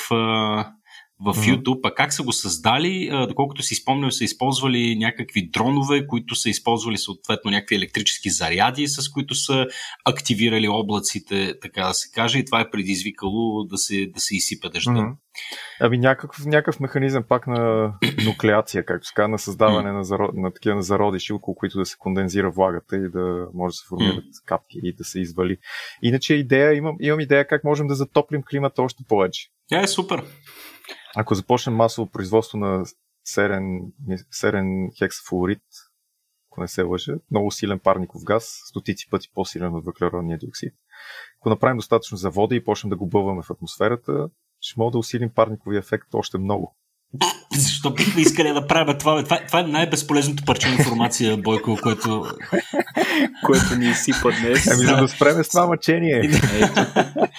в mm-hmm. YouTube. А как са го създали? Доколкото си спомням, са използвали някакви дронове, които са използвали съответно някакви електрически заряди, с които са активирали облаците, така да се каже, и това е предизвикало да се, да се изсипе дъжда. Mm-hmm. Ами някакъв, някакъв механизъм пак на нуклеация, както се на създаване mm. на, зарод, на такива зародиши, около които да се кондензира влагата и да може да се формират mm. капки и да се извали. Иначе идея, имам, имам идея как можем да затоплим климата още повече. Тя е супер. Ако започнем масово производство на серен, серен хексафлорид, ако не се лъжа, много силен парников газ, стотици пъти по-силен от въглеродния диоксид. Ако направим достатъчно завода и почнем да го бълваме в атмосферата, ще мога да усилим парниковия ефект още много. Защо бихме искали да правим това? Това, това е най-безполезното парче информация, Бойко, което... което ни изсипа днес. Ами за да спреме с това мъчение.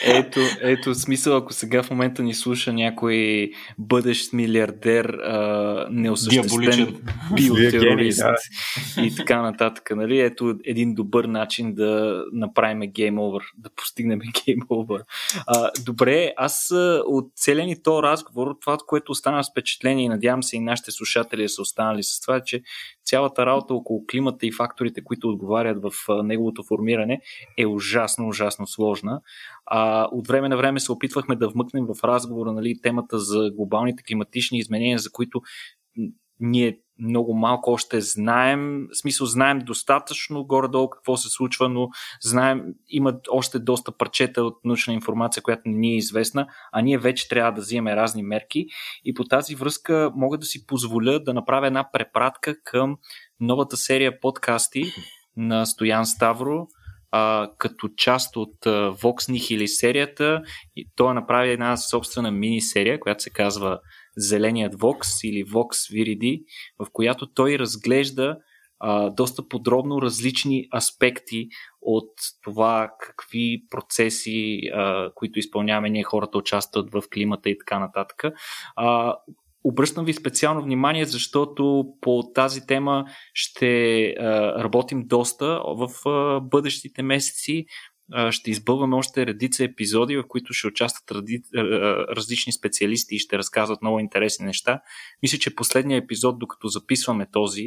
ето, ето, ето смисъл, ако сега в момента ни слуша някой бъдещ милиардер, а, неосъществен биотерорист да. и така нататък. Нали? Ето един добър начин да направим гейм овър, да постигнем гейм овър. добре, аз от целия ни то разговор, това, което остана с впечатление и надявам се и нашите слушатели са останали с това, че цялата работа около климата и факторите, които отговарят в неговото формиране е ужасно, ужасно сложна. А, от време на време се опитвахме да вмъкнем в разговора нали, темата за глобалните климатични изменения, за които ние много малко още знаем, в смисъл знаем достатъчно горе-долу какво се случва, но знаем, има още доста парчета от научна информация, която не ни е известна, а ние вече трябва да вземем разни мерки и по тази връзка мога да си позволя да направя една препратка към новата серия подкасти на Стоян Ставро, като част от а, Vox Nihili серията. И той направи една собствена мини серия, която се казва Зеленият Vox или Vox Viridi, в която той разглежда а, доста подробно различни аспекти от това какви процеси, а, които изпълняваме ние хората, участват в климата и така нататък. А, Обръщам ви специално внимание, защото по тази тема ще а, работим доста в а, бъдещите месеци ще избълваме още редица епизоди, в които ще участват ради, различни специалисти и ще разказват много интересни неща. Мисля, че последният епизод, докато записваме този,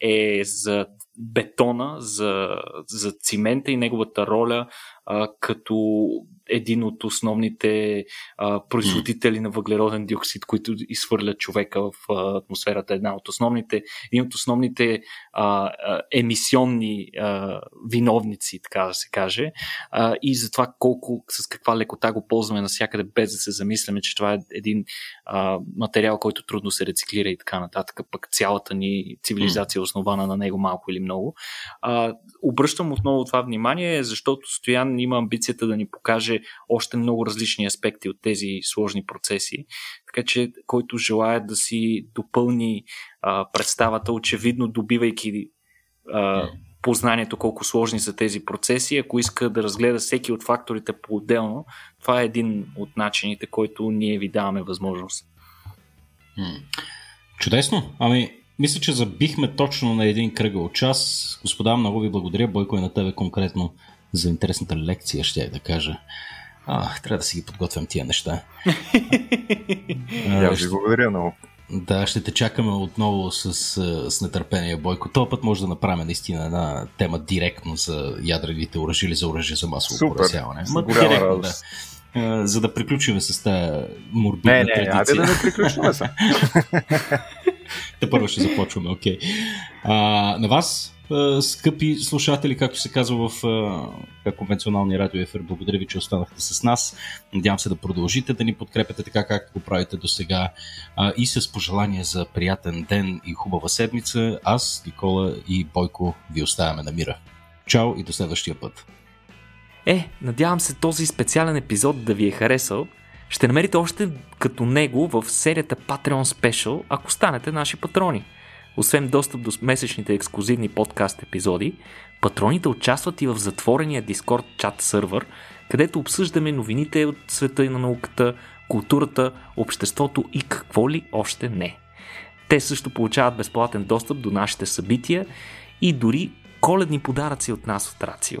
е за бетона, за, за цимента и неговата роля а, като един от основните а, производители на въглероден диоксид, които изхвърлят човека в а, атмосферата. Една от основните, един от основните а, а, емисионни а, виновници, така да се каже. А, и за това колко, с каква лекота го ползваме навсякъде, без да се замисляме, че това е един а, материал, който трудно се рециклира и така нататък. Пък цялата ни цивилизация е основана на него малко или много. А, обръщам отново това внимание, защото Стоян има амбицията да ни покаже още много различни аспекти от тези сложни процеси. Така че, който желая да си допълни а, представата, очевидно добивайки а, познанието колко сложни са тези процеси, ако иска да разгледа всеки от факторите по-отделно, това е един от начините, който ние ви даваме възможност. Чудесно. Ами, мисля, че забихме точно на един кръгъл час. Господа, много ви благодаря. Бойко и на тебе конкретно за интересната лекция, ще я да кажа. А, трябва да си ги подготвям тия неща. Я ви благодаря много. Да, ще те чакаме отново с, с нетърпение, Бойко. Този път може да направим наистина една тема директно за ядрените оръжия или за оръжие за масово поразяване. Ма, директно, да. За да приключим с тази морбидна не, не, традиция. айде да не приключваме се. Те първо ще започваме, окей. Okay. на вас, скъпи слушатели, както се казва в конвенционалния радио ефир, благодаря ви, че останахте с нас. Надявам се да продължите да ни подкрепяте така, както го правите до сега. И с пожелание за приятен ден и хубава седмица, аз, Никола и Бойко ви оставяме на мира. Чао и до следващия път. Е, надявам се този специален епизод да ви е харесал. Ще намерите още като него в серията Patreon Special, ако станете наши патрони. Освен достъп до месечните ексклюзивни подкаст епизоди, патроните участват и в затворения Discord чат сървър, където обсъждаме новините от света и на науката, културата, обществото и какво ли още не. Те също получават безплатен достъп до нашите събития и дори коледни подаръци от нас от Рацио.